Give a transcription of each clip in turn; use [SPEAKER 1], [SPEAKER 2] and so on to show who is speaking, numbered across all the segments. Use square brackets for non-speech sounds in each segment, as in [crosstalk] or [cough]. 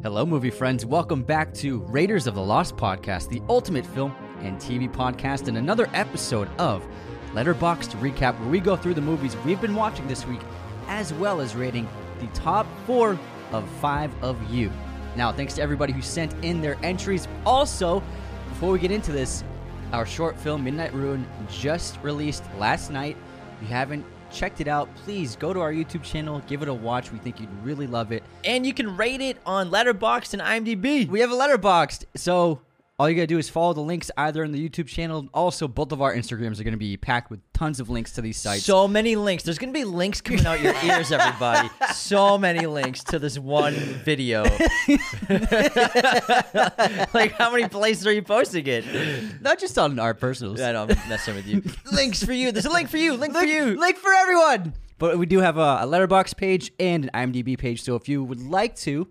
[SPEAKER 1] Hello, movie friends. Welcome back to Raiders of the Lost podcast, the ultimate film and TV podcast, and another episode of Letterboxd Recap, where we go through the movies we've been watching this week, as well as rating the top four of five of you. Now, thanks to everybody who sent in their entries. Also, before we get into this, our short film Midnight Ruin just released last night. If you haven't checked it out, please go to our YouTube channel, give it a watch. We think you'd really love it.
[SPEAKER 2] And you can rate it on Letterboxd and IMDb.
[SPEAKER 1] We have a Letterboxd, so all you gotta do is follow the links either in the YouTube channel. Also, both of our Instagrams are gonna be packed with tons of links to these sites.
[SPEAKER 2] So many links. There's going to be links coming out your ears, everybody. [laughs] So many links to this one video. [laughs] like, how many places are you posting it?
[SPEAKER 1] not just on our personals.
[SPEAKER 2] I know, I'm messing with you. [laughs] links for you. There's a link for you. Link for you.
[SPEAKER 1] link for everyone. But we do have a, a letterbox page and an IMDb page. So if you would like to,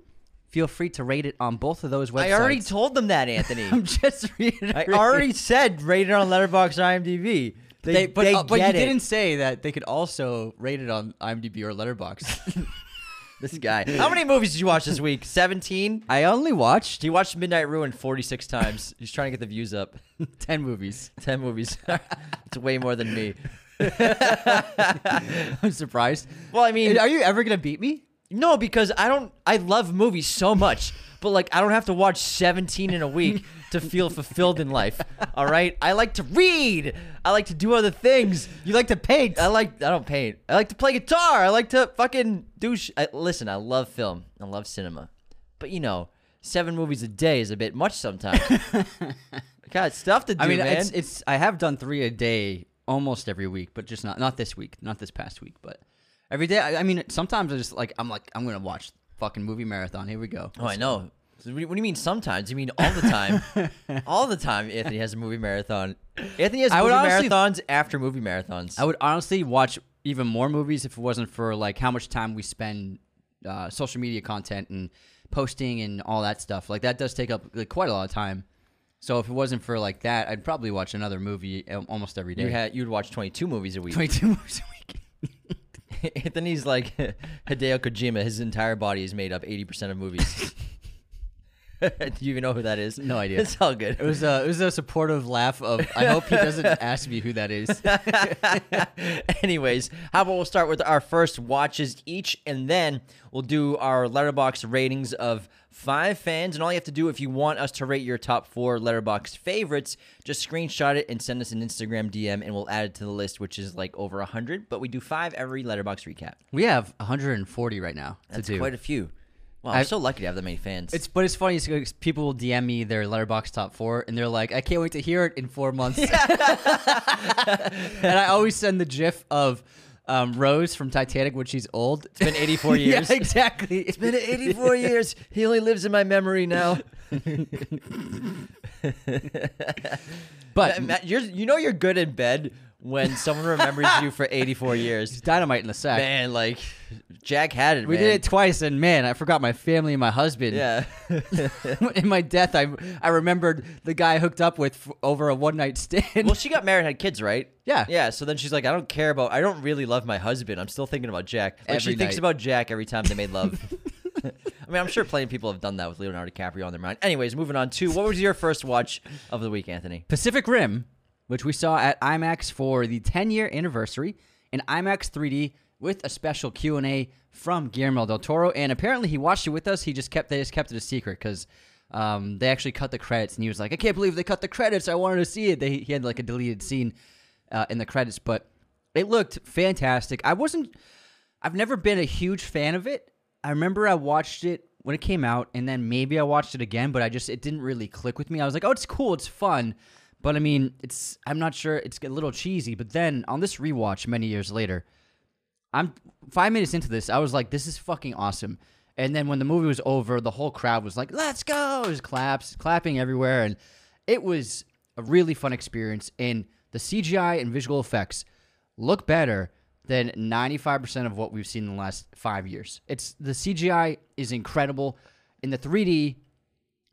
[SPEAKER 1] feel free to rate it on both of those websites.
[SPEAKER 2] I already told them that, [laughs] Anthony.
[SPEAKER 1] I'm just reading.
[SPEAKER 2] I already said rate it on Letterboxd or IMDb. They,
[SPEAKER 1] They, but,
[SPEAKER 2] they
[SPEAKER 1] uh, but you
[SPEAKER 2] it.
[SPEAKER 1] didn't say that they could also rate it on IMDb or Letterbox. [laughs]
[SPEAKER 2] This guy. How many movies did you watch this week? 17?
[SPEAKER 1] I only watched
[SPEAKER 2] He watched Midnight Ruin 46 times. He's trying to get the views up. [laughs]
[SPEAKER 1] ten movies.
[SPEAKER 2] 10 movies. it's way more than me.
[SPEAKER 1] I'm surprised.
[SPEAKER 2] Well, I mean,
[SPEAKER 1] Are you ever gonna beat me?
[SPEAKER 2] No, because I don't, I love movies so much, but like, I don't have to watch 17 in a week to feel fulfilled in life. All right. I like to read. I like to do other things.
[SPEAKER 1] You like to paint.
[SPEAKER 2] I like, I don't paint. I like to play guitar. I like to fucking do, sh- I, listen, I love film. I love cinema. But you know, seven movies a day is a bit much sometimes. [laughs] Got stuff to do,
[SPEAKER 1] I mean,
[SPEAKER 2] man.
[SPEAKER 1] it's it's. I have done three a day almost every week, but just not not this week, not this past week, but every day. I, I mean, sometimes I just like I'm like I'm gonna watch fucking movie marathon. Here we go.
[SPEAKER 2] Oh, I know. So what do you- what do you mean sometimes? You mean all the time? [laughs] all the time, Anthony has a movie marathon. Anthony has
[SPEAKER 1] I would
[SPEAKER 2] movie
[SPEAKER 1] honestly-
[SPEAKER 2] marathons after movie marathons.
[SPEAKER 1] I would honestly watch even more movies if it wasn't for like how much time we spend uh, social media content and posting and all that stuff. Like that does take up like, quite a lot of time. So if it wasn't for like that, I'd probably watch another movie al- almost every day.
[SPEAKER 2] you had you'd watch 22 movies a week.
[SPEAKER 1] 22 [laughs] movies a week. [laughs]
[SPEAKER 2] Anthony's like [laughs] Hideo Kojima. His entire body is made up 80% of movies. [laughs] do you even know who that is?
[SPEAKER 1] No idea.
[SPEAKER 2] It's all good.
[SPEAKER 1] It was a it was a supportive laugh of I hope he doesn't ask me who that is.
[SPEAKER 2] Anyways, how about we'll start with our first watches each, and then we'll do our letterbox ratings of five fans. And all you have to do if you want us to rate your top four letterbox favorites, just screenshot it and send us an Instagram DM, and we'll add it to the list, which is like over hundred. But we do five every letterbox recap.
[SPEAKER 1] We have 140 right now to
[SPEAKER 2] That's
[SPEAKER 1] do.
[SPEAKER 2] quite a few. Wow, I'm
[SPEAKER 1] I-
[SPEAKER 2] so lucky to have that many fans.
[SPEAKER 1] It's but it's funny because people will DM me their letterbox top four and they're like, I can't wait to hear it in four months. [laughs] [laughs] and I always send the GIF of um, Rose from Titanic when she's old.
[SPEAKER 2] it's been 84 [laughs] years.
[SPEAKER 1] yeah, exactly. [laughs]
[SPEAKER 2] It's been 84 years. He only lives in my memory now. [laughs]
[SPEAKER 1] but
[SPEAKER 2] Matt, you're, you know you're good in bed when someone remembers you for 84 [laughs] years.
[SPEAKER 1] dynamite in the sack.
[SPEAKER 2] Man, like Jack had it.
[SPEAKER 1] we
[SPEAKER 2] man.
[SPEAKER 1] did it twice, and man, I forgot my family and my husband.
[SPEAKER 2] Yeah. [laughs]
[SPEAKER 1] in my death, I I remembered the guy I hooked up with f- over a one night stand.
[SPEAKER 2] well, she got married, had kids, right?
[SPEAKER 1] Yeah.
[SPEAKER 2] Yeah. So then she's like, I don't care about. I don't really love my husband. I'm still thinking about Jack. Like she
[SPEAKER 1] Every
[SPEAKER 2] thinks
[SPEAKER 1] night.
[SPEAKER 2] about Jack every time they made love. [laughs] I mean, I'm sure plenty of people have done that with Leonardo DiCaprio on their mind. Anyways, moving on to what was your first watch of the week, Anthony?
[SPEAKER 1] Pacific Rim, which we saw at IMAX for the 10 year anniversary in IMAX 3D with a special Q&A from Guillermo del Toro and apparently he watched it with us. He just kept they just kept it a secret cuz um, they actually cut the credits and he was like, "I can't believe they cut the credits. I wanted to see it." They, he had like a deleted scene uh, in the credits, but it looked fantastic. I wasn't I've never been a huge fan of it. I remember I watched it when it came out, and then maybe I watched it again, but I just it didn't really click with me. I was like, oh, it's cool, it's fun, but I mean, it's I'm not sure it's a little cheesy. But then on this rewatch many years later, I'm five minutes into this, I was like, this is fucking awesome. And then when the movie was over, the whole crowd was like, let's go! There's claps, clapping everywhere, and it was a really fun experience. And the CGI and visual effects look better than 95% of what we've seen in the last five years. It's the CGI is incredible. In the 3D,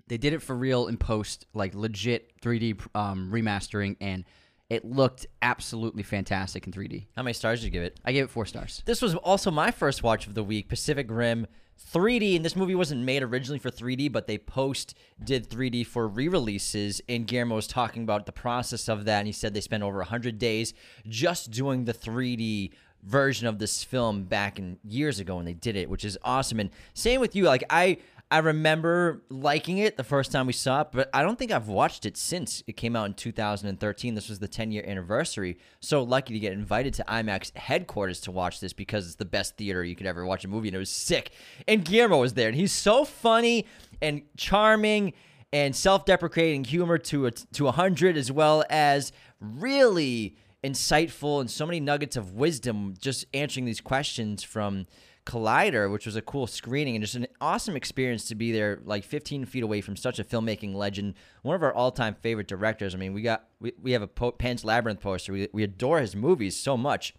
[SPEAKER 1] they did it for real in post, like legit 3D um, remastering, and it looked absolutely fantastic in 3D.
[SPEAKER 2] How many stars did you give it?
[SPEAKER 1] I gave it four stars.
[SPEAKER 2] This was also my first watch of the week, Pacific Rim 3D, and this movie wasn't made originally for 3D, but they post did 3D for re-releases. And Guillermo was talking about the process of that, and he said they spent over 100 days just doing the 3D version of this film back in years ago when they did it, which is awesome. And same with you, like I I remember liking it the first time we saw it, but I don't think I've watched it since it came out in 2013. This was the 10 year anniversary. So lucky to get invited to IMAX headquarters to watch this because it's the best theater you could ever watch a movie, and it was sick. And Guillermo was there, and he's so funny and charming and self-deprecating humor to a to a hundred, as well as really insightful and so many nuggets of wisdom just answering these questions from Collider, which was a cool screening and just an awesome experience to be there, like 15 feet away from such a filmmaking legend, one of our all-time favorite directors. I mean, we got we, we have a po- Pan's Labyrinth poster. We we adore his movies so much,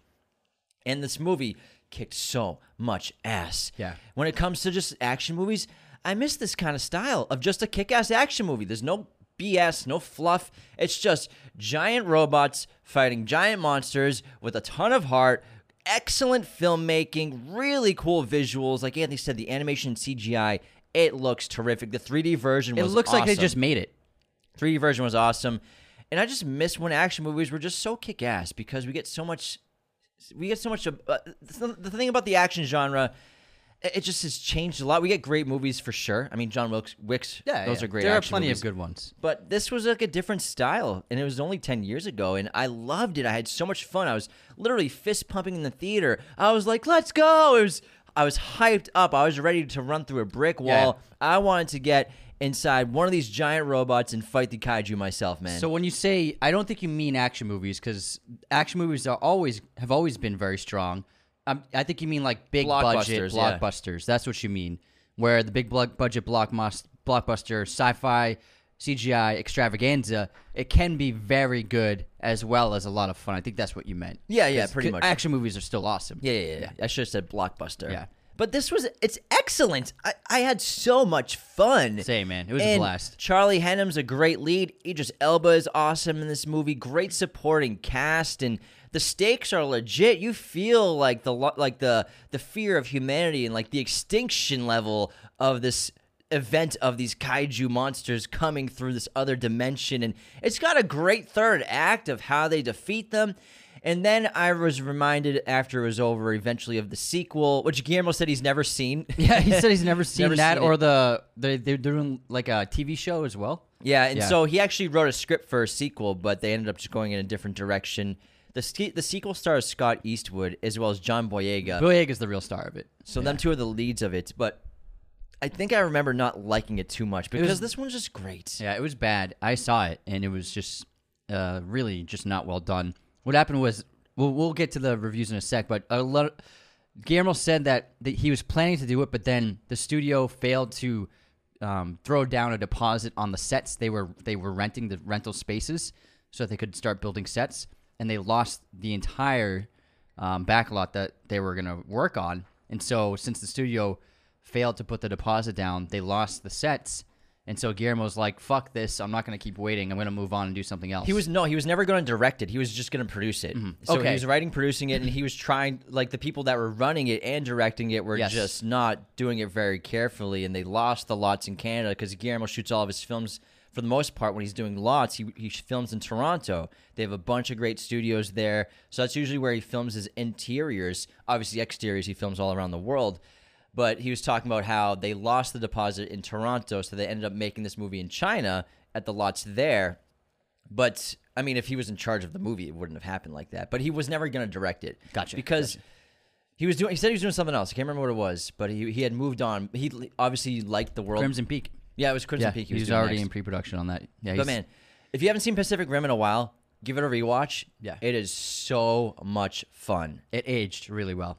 [SPEAKER 2] and this movie kicked so much ass.
[SPEAKER 1] Yeah.
[SPEAKER 2] When it comes to just action movies, I miss this kind of style of just a kick-ass action movie. There's no BS, no fluff. It's just giant robots fighting giant monsters with a ton of heart excellent filmmaking, really cool visuals. Like Anthony said, the animation and CGI, it looks terrific. The 3D version
[SPEAKER 1] It
[SPEAKER 2] was
[SPEAKER 1] looks like they
[SPEAKER 2] awesome.
[SPEAKER 1] just made it.
[SPEAKER 2] 3D version was awesome. And I just miss when action movies were just so kick ass because we get so much. We get so much. of- Uh, the thing about the action genre, it just has changed a lot. We get great movies for sure. I mean, John Wilkes, Wicks, yeah, those are great.
[SPEAKER 1] There are plenty
[SPEAKER 2] movies.
[SPEAKER 1] of good ones.
[SPEAKER 2] But this was like a different style, and it was only 10 years ago, and I loved it. I had so much fun. I was literally fist pumping in the theater. I was like, let's go. It was, I was hyped up. I was ready to run through a brick wall. I wanted to get inside one of these giant robots and fight the kaiju myself, man.
[SPEAKER 1] So when you say, I don't think you mean action movies because action movies are always have always been very strong. Um, I think you mean like big budget
[SPEAKER 2] Blockbusters, yeah.
[SPEAKER 1] blockbusters. That's what you mean. Where the big budget blockmus- blockbuster sci-fi CGI extravaganza, it can be very good as well as a lot of fun. I think that's what you meant.
[SPEAKER 2] Yeah, yeah, pretty much.
[SPEAKER 1] Action movies are still awesome.
[SPEAKER 2] Yeah, yeah, yeah. I should have said blockbuster.
[SPEAKER 1] Yeah.
[SPEAKER 2] But this was it's excellent. I, I had so much fun.
[SPEAKER 1] Same, man. It was a blast.
[SPEAKER 2] Charlie Hunnam's a great lead. Idris Elba is awesome in this movie. Great supporting cast and the stakes are legit. You feel like the like the the fear of humanity and like the extinction level of this event of these kaiju monsters coming through this other dimension and it's got a great third act of how they defeat them. And then I was reminded after it was over eventually of the sequel, which Guillermo said he's never seen. [laughs]
[SPEAKER 1] Yeah, he said he's never [laughs] seen
[SPEAKER 2] Never
[SPEAKER 1] that
[SPEAKER 2] seen
[SPEAKER 1] or
[SPEAKER 2] it.
[SPEAKER 1] the they they're doing like a TV show as well.
[SPEAKER 2] Yeah, and
[SPEAKER 1] Yeah.
[SPEAKER 2] so he actually wrote a script for a sequel, but they ended up just going in a different direction. The the sequel stars Scott Eastwood as well as John Boyega.
[SPEAKER 1] Boyega's the real star of it.
[SPEAKER 2] so them two are the leads of it, but I think I remember not liking it too much because
[SPEAKER 1] was-
[SPEAKER 2] this one's just great.
[SPEAKER 1] Yeah, it was bad. I saw it, and it was just uh, really just not well done. What happened was, we'll, we'll get to the reviews in a sec, but a lot. Guillermo said that, that he was planning to do it, but then the studio failed to um, throw down a deposit on the sets. They were they were renting the rental spaces so that they could start building sets, and they lost the entire um, backlot that they were going to work on. And so, since the studio failed to put the deposit down, they lost the sets. And so Guillermo's like, "Fuck this! I'm not going to keep waiting. I'm going to move on and do something else."
[SPEAKER 2] He was no, he was never going to direct it. He was just going to produce it. So
[SPEAKER 1] Mm-hmm. Okay.
[SPEAKER 2] he was writing, producing it, and he was trying. Like the people that were running it and directing it were
[SPEAKER 1] Yes.
[SPEAKER 2] just not doing it very carefully, and they lost the lots in Canada because Guillermo shoots all of his films for the most part when he's doing lots. He he films in Toronto. They have a bunch of great studios there, so that's usually where he films his interiors. Obviously, exteriors he films all around the world. But he was talking about how they lost the deposit in Toronto, so they ended up making this movie in China at the lots there. But I mean, if he was in charge of the movie, it wouldn't have happened like that. But he was never going to direct it.
[SPEAKER 1] Gotcha,
[SPEAKER 2] Because he was doing. He said he was doing something else. I can't remember what it was, but he he had moved on. He obviously liked the world.
[SPEAKER 1] Crimson Peak.
[SPEAKER 2] Yeah, it was Crimson
[SPEAKER 1] Yeah,
[SPEAKER 2] Peak. He
[SPEAKER 1] he's
[SPEAKER 2] was
[SPEAKER 1] already
[SPEAKER 2] next.
[SPEAKER 1] in pre-production on that. Yeah,
[SPEAKER 2] But man, if you haven't seen Pacific Rim in a while, give it a rewatch.
[SPEAKER 1] Yeah.
[SPEAKER 2] it is so much fun.
[SPEAKER 1] it aged really well.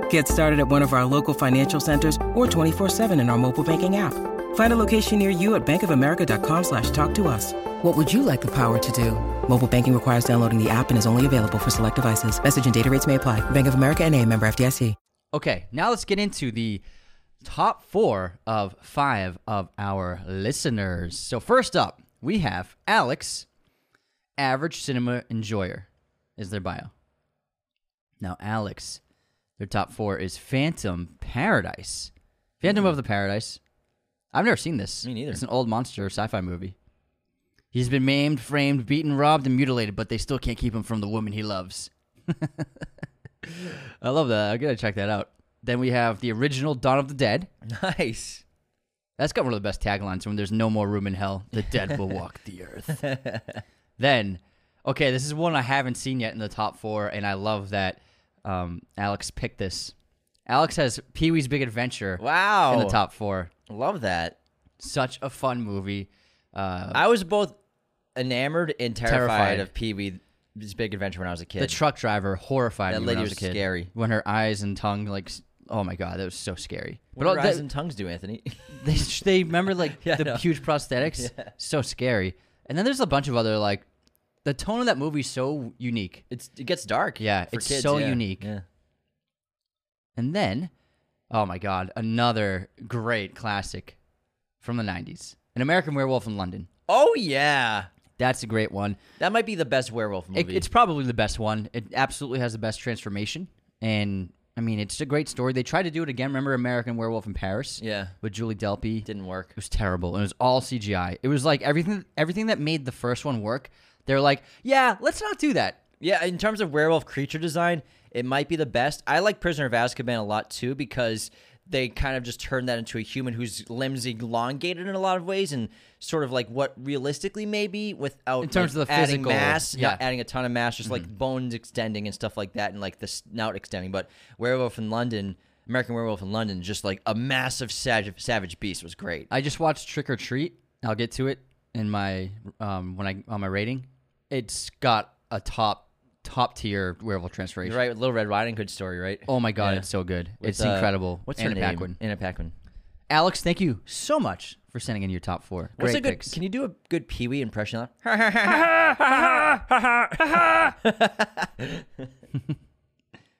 [SPEAKER 3] Get started at one of our local financial centers or 24-7 in our mobile banking app. Find a location near you at bankofamerica.com slash talk to us. What would you like the power to do? Mobile banking requires downloading the app and is only available for select devices. Message and data rates may apply. Bank of America and a member FDIC.
[SPEAKER 1] Okay, now let's get into the top four of five of our listeners. So first up, we have Alex, average cinema enjoyer, is their bio. Now, Alex, their top four is Phantom Paradise. Phantom of the mm-hmm. Paradise. I've never seen this.
[SPEAKER 2] Me neither.
[SPEAKER 1] It's an old monster sci-fi movie. He's been maimed, framed, beaten, robbed, and mutilated, but they still can't keep him from the woman he loves. [laughs] I love that. I gotta check that out. Then we have the original Dawn of the Dead.
[SPEAKER 2] Nice.
[SPEAKER 1] That's got one of the best taglines when there's no more room in hell, the dead will [laughs] walk the earth. then, okay, this is one I haven't seen yet in the top four, and I love that um, Alex picked this. Alex has Pee Wee's Big Adventure
[SPEAKER 2] Wow.
[SPEAKER 1] in the top four.
[SPEAKER 2] Love that.
[SPEAKER 1] Such a fun movie. Uh,
[SPEAKER 2] I was both enamored and terrified,
[SPEAKER 1] Terrified.
[SPEAKER 2] of Pee Wee's Big Adventure when I was a kid.
[SPEAKER 1] the truck driver horrified
[SPEAKER 2] That
[SPEAKER 1] me when I
[SPEAKER 2] lady
[SPEAKER 1] was a kid.
[SPEAKER 2] scary.
[SPEAKER 1] When her eyes and tongue, like, oh my god, that was so scary.
[SPEAKER 2] what do
[SPEAKER 1] all-
[SPEAKER 2] eyes and tongues do, Anthony?
[SPEAKER 1] they they remember like [laughs]
[SPEAKER 2] Yeah,
[SPEAKER 1] the huge prosthetics [laughs] so scary and then there's a bunch of other like the tone of that movie's so unique
[SPEAKER 2] it's it gets dark.
[SPEAKER 1] Yeah, it's
[SPEAKER 2] kids,
[SPEAKER 1] so
[SPEAKER 2] yeah.
[SPEAKER 1] unique.
[SPEAKER 2] Yeah.
[SPEAKER 1] and then oh my god another great classic from the 90s an american werewolf in london
[SPEAKER 2] Oh yeah,
[SPEAKER 1] that's a great one
[SPEAKER 2] that might be the best werewolf
[SPEAKER 1] It-
[SPEAKER 2] movie.
[SPEAKER 1] it's probably the best one it absolutely has the best transformation and i mean it's a great story they tried to do it again remember american werewolf in paris
[SPEAKER 2] yeah,
[SPEAKER 1] with julie delpy
[SPEAKER 2] didn't work.
[SPEAKER 1] It was terrible. It was all CGI. It was like everything everything that made the first one work. They're like, yeah, let's not do that.
[SPEAKER 2] Yeah, in terms of werewolf creature design, it might be the best. I like Prisoner of Azkaban a lot too because they kind of just turned that into a human whose limbs elongated in a lot of ways and sort of like what realistically maybe without
[SPEAKER 1] In terms
[SPEAKER 2] like,
[SPEAKER 1] of the
[SPEAKER 2] adding
[SPEAKER 1] physical-
[SPEAKER 2] mass,
[SPEAKER 1] yeah.
[SPEAKER 2] not adding a ton of mass, just like mm-hmm. bones extending and stuff like that and like the snout extending. But Werewolf in London, American Werewolf in London, just like a massive savage, savage beast was great.
[SPEAKER 1] I just watched Trick 'r Treat. I'll get to it in my um when I on my rating. It's got a top top tier werewolf transformation.
[SPEAKER 2] You're right, Little Red Riding Hood story, right?
[SPEAKER 1] Oh my god,
[SPEAKER 2] Yeah.
[SPEAKER 1] it's so good.
[SPEAKER 2] With,
[SPEAKER 1] it's
[SPEAKER 2] uh,
[SPEAKER 1] incredible.
[SPEAKER 2] What's
[SPEAKER 1] Anna
[SPEAKER 2] her name?
[SPEAKER 1] Paquin.
[SPEAKER 2] Anna Paquin.
[SPEAKER 1] Alex, thank you so much for sending in your top four.
[SPEAKER 2] What's
[SPEAKER 1] Great
[SPEAKER 2] a good?
[SPEAKER 1] picks.
[SPEAKER 2] Can you do a good Pee Wee impression? [laughs] [laughs]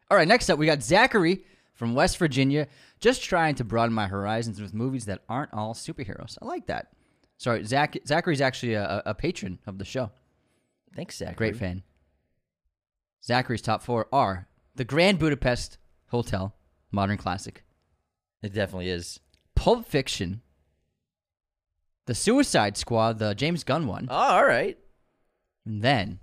[SPEAKER 1] All right, next up, we got Zachary from West Virginia, just trying to broaden my horizons with movies that aren't all superheroes. I like that. Sorry, Zach. Zachary's actually a, a patron of the show.
[SPEAKER 2] Thanks, Zach.
[SPEAKER 1] Great fan. Zachary's top four are The Grand Budapest Hotel, modern classic,
[SPEAKER 2] It definitely is.
[SPEAKER 1] Pulp Fiction, The Suicide Squad, the James Gunn one,
[SPEAKER 2] Oh, all right.
[SPEAKER 1] and then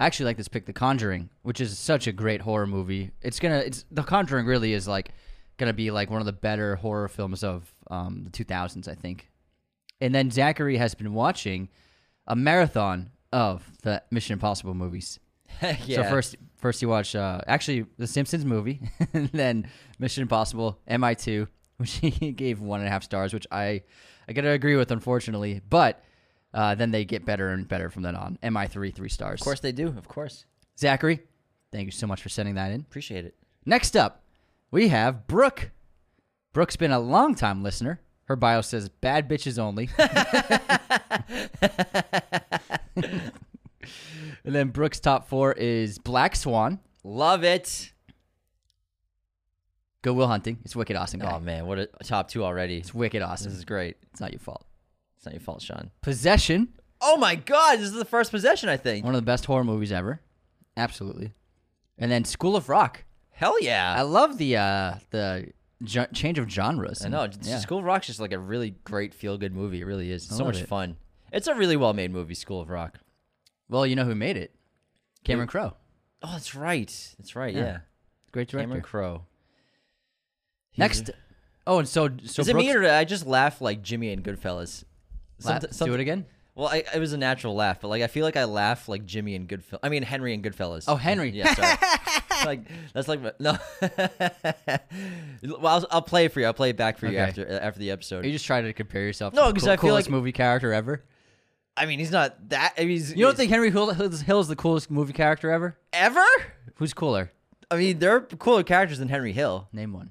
[SPEAKER 1] I actually like this pick, The Conjuring, which is such a great horror movie. It's gonna, it's The Conjuring really is like gonna be like one of the better horror films of um, the 2000s, I think. And then Zachary has been watching a marathon of the Mission Impossible movies. [laughs]
[SPEAKER 2] yeah.
[SPEAKER 1] So first, first you watch uh, actually the Simpsons movie, [laughs] and then Mission Impossible MI2, [laughs] which he gave one and a half stars, which I I gotta agree with, unfortunately. But uh, then they get better and better from then on. MI3 three stars.
[SPEAKER 2] of course they do. Of course.
[SPEAKER 1] Zachary, thank you so much for sending that in.
[SPEAKER 2] Appreciate it.
[SPEAKER 1] Next up, we have Brooke. Brooke's been a long time listener. Her bio says "bad bitches only." [laughs] and then Brooke's top four is Black Swan.
[SPEAKER 2] Love it.
[SPEAKER 1] Good Will Hunting. It's wicked awesome. Guy.
[SPEAKER 2] Oh man, what a top two already.
[SPEAKER 1] It's wicked awesome.
[SPEAKER 2] This is great.
[SPEAKER 1] It's not your fault.
[SPEAKER 2] It's not your fault, Sean.
[SPEAKER 1] Possession.
[SPEAKER 2] Oh my God, this is the first possession. I think.
[SPEAKER 1] One of the best horror movies ever. Absolutely. And then School of Rock.
[SPEAKER 2] Hell yeah.
[SPEAKER 1] I love the uh the ge- change of genres.
[SPEAKER 2] I, know.
[SPEAKER 1] Yeah.
[SPEAKER 2] School of Rock's just like a really great feel good movie. It really is. It's so much
[SPEAKER 1] it.
[SPEAKER 2] fun. It's a really well made movie. School of Rock.
[SPEAKER 1] Well, you know who made it? Cameron Crowe.
[SPEAKER 2] Oh, that's right. That's right. Yeah.
[SPEAKER 1] Yeah. Great director.
[SPEAKER 2] Cameron Crowe.
[SPEAKER 1] Next. Oh, and so so
[SPEAKER 2] is it me or I just laugh like Jimmy and Goodfellas?
[SPEAKER 1] Laugh-
[SPEAKER 2] Somet-
[SPEAKER 1] do it again.
[SPEAKER 2] Well, I, it was a natural laugh, but like I feel like I laugh like Jimmy and Goodfellas. I mean Henry and Goodfellas.
[SPEAKER 1] Oh, Henry.
[SPEAKER 2] Yeah, sorry. [laughs] like that's like my- no. [laughs] well, I'll, I'll play it for you. I'll play it back for you after after the episode.
[SPEAKER 1] Are you just trying to compare yourself?
[SPEAKER 2] No,
[SPEAKER 1] to the
[SPEAKER 2] 'cause
[SPEAKER 1] cool-
[SPEAKER 2] I feel
[SPEAKER 1] coolest
[SPEAKER 2] like-
[SPEAKER 1] movie character ever.
[SPEAKER 2] I mean, he's not that. I mean, he's,
[SPEAKER 1] You don't think Henry Hill, Hill- is the coolest movie character ever?
[SPEAKER 2] ever?
[SPEAKER 1] Who's cooler?
[SPEAKER 2] I mean, there are cooler characters than Henry Hill.
[SPEAKER 1] Name one.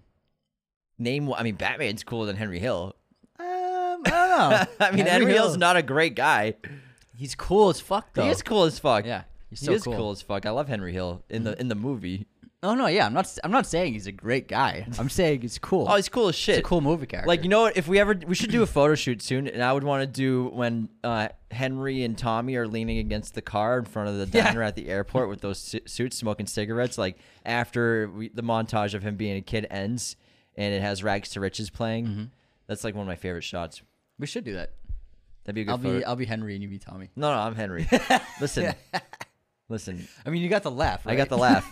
[SPEAKER 2] Name. one- I mean, Batman's cooler than Henry Hill.
[SPEAKER 1] Um, I don't know. [laughs]
[SPEAKER 2] I mean, Henry, Hill's not a great guy.
[SPEAKER 1] He's cool as fuck though.
[SPEAKER 2] He is cool as fuck.
[SPEAKER 1] Yeah, he's
[SPEAKER 2] he
[SPEAKER 1] so
[SPEAKER 2] is
[SPEAKER 1] cool.
[SPEAKER 2] cool. as fuck. I love Henry Hill in the in the movie.
[SPEAKER 1] Oh no, yeah. I'm not. I'm not saying he's a great guy. I'm [laughs] saying he's cool.
[SPEAKER 2] Oh, he's cool as shit.
[SPEAKER 1] It's a cool movie character.
[SPEAKER 2] Like you know what? If we ever we should do a photo shoot soon, and I would want to do when uh, Henry and Tommy are leaning against the car in front of the [laughs]
[SPEAKER 1] Yeah.
[SPEAKER 2] diner at the airport with those su- suits, smoking cigarettes. Like after we, the montage of him being a kid ends, and it has Rags to Riches playing.
[SPEAKER 1] Mm-hmm.
[SPEAKER 2] That's like one of my favorite shots.
[SPEAKER 1] we should do that.
[SPEAKER 2] That'd be a good
[SPEAKER 1] I'll
[SPEAKER 2] photo.
[SPEAKER 1] be. I'll be Henry and you be Tommy.
[SPEAKER 2] no, no, I'm Henry. [laughs] listen, listen.
[SPEAKER 1] I mean, you got the laugh.
[SPEAKER 2] I got the laugh.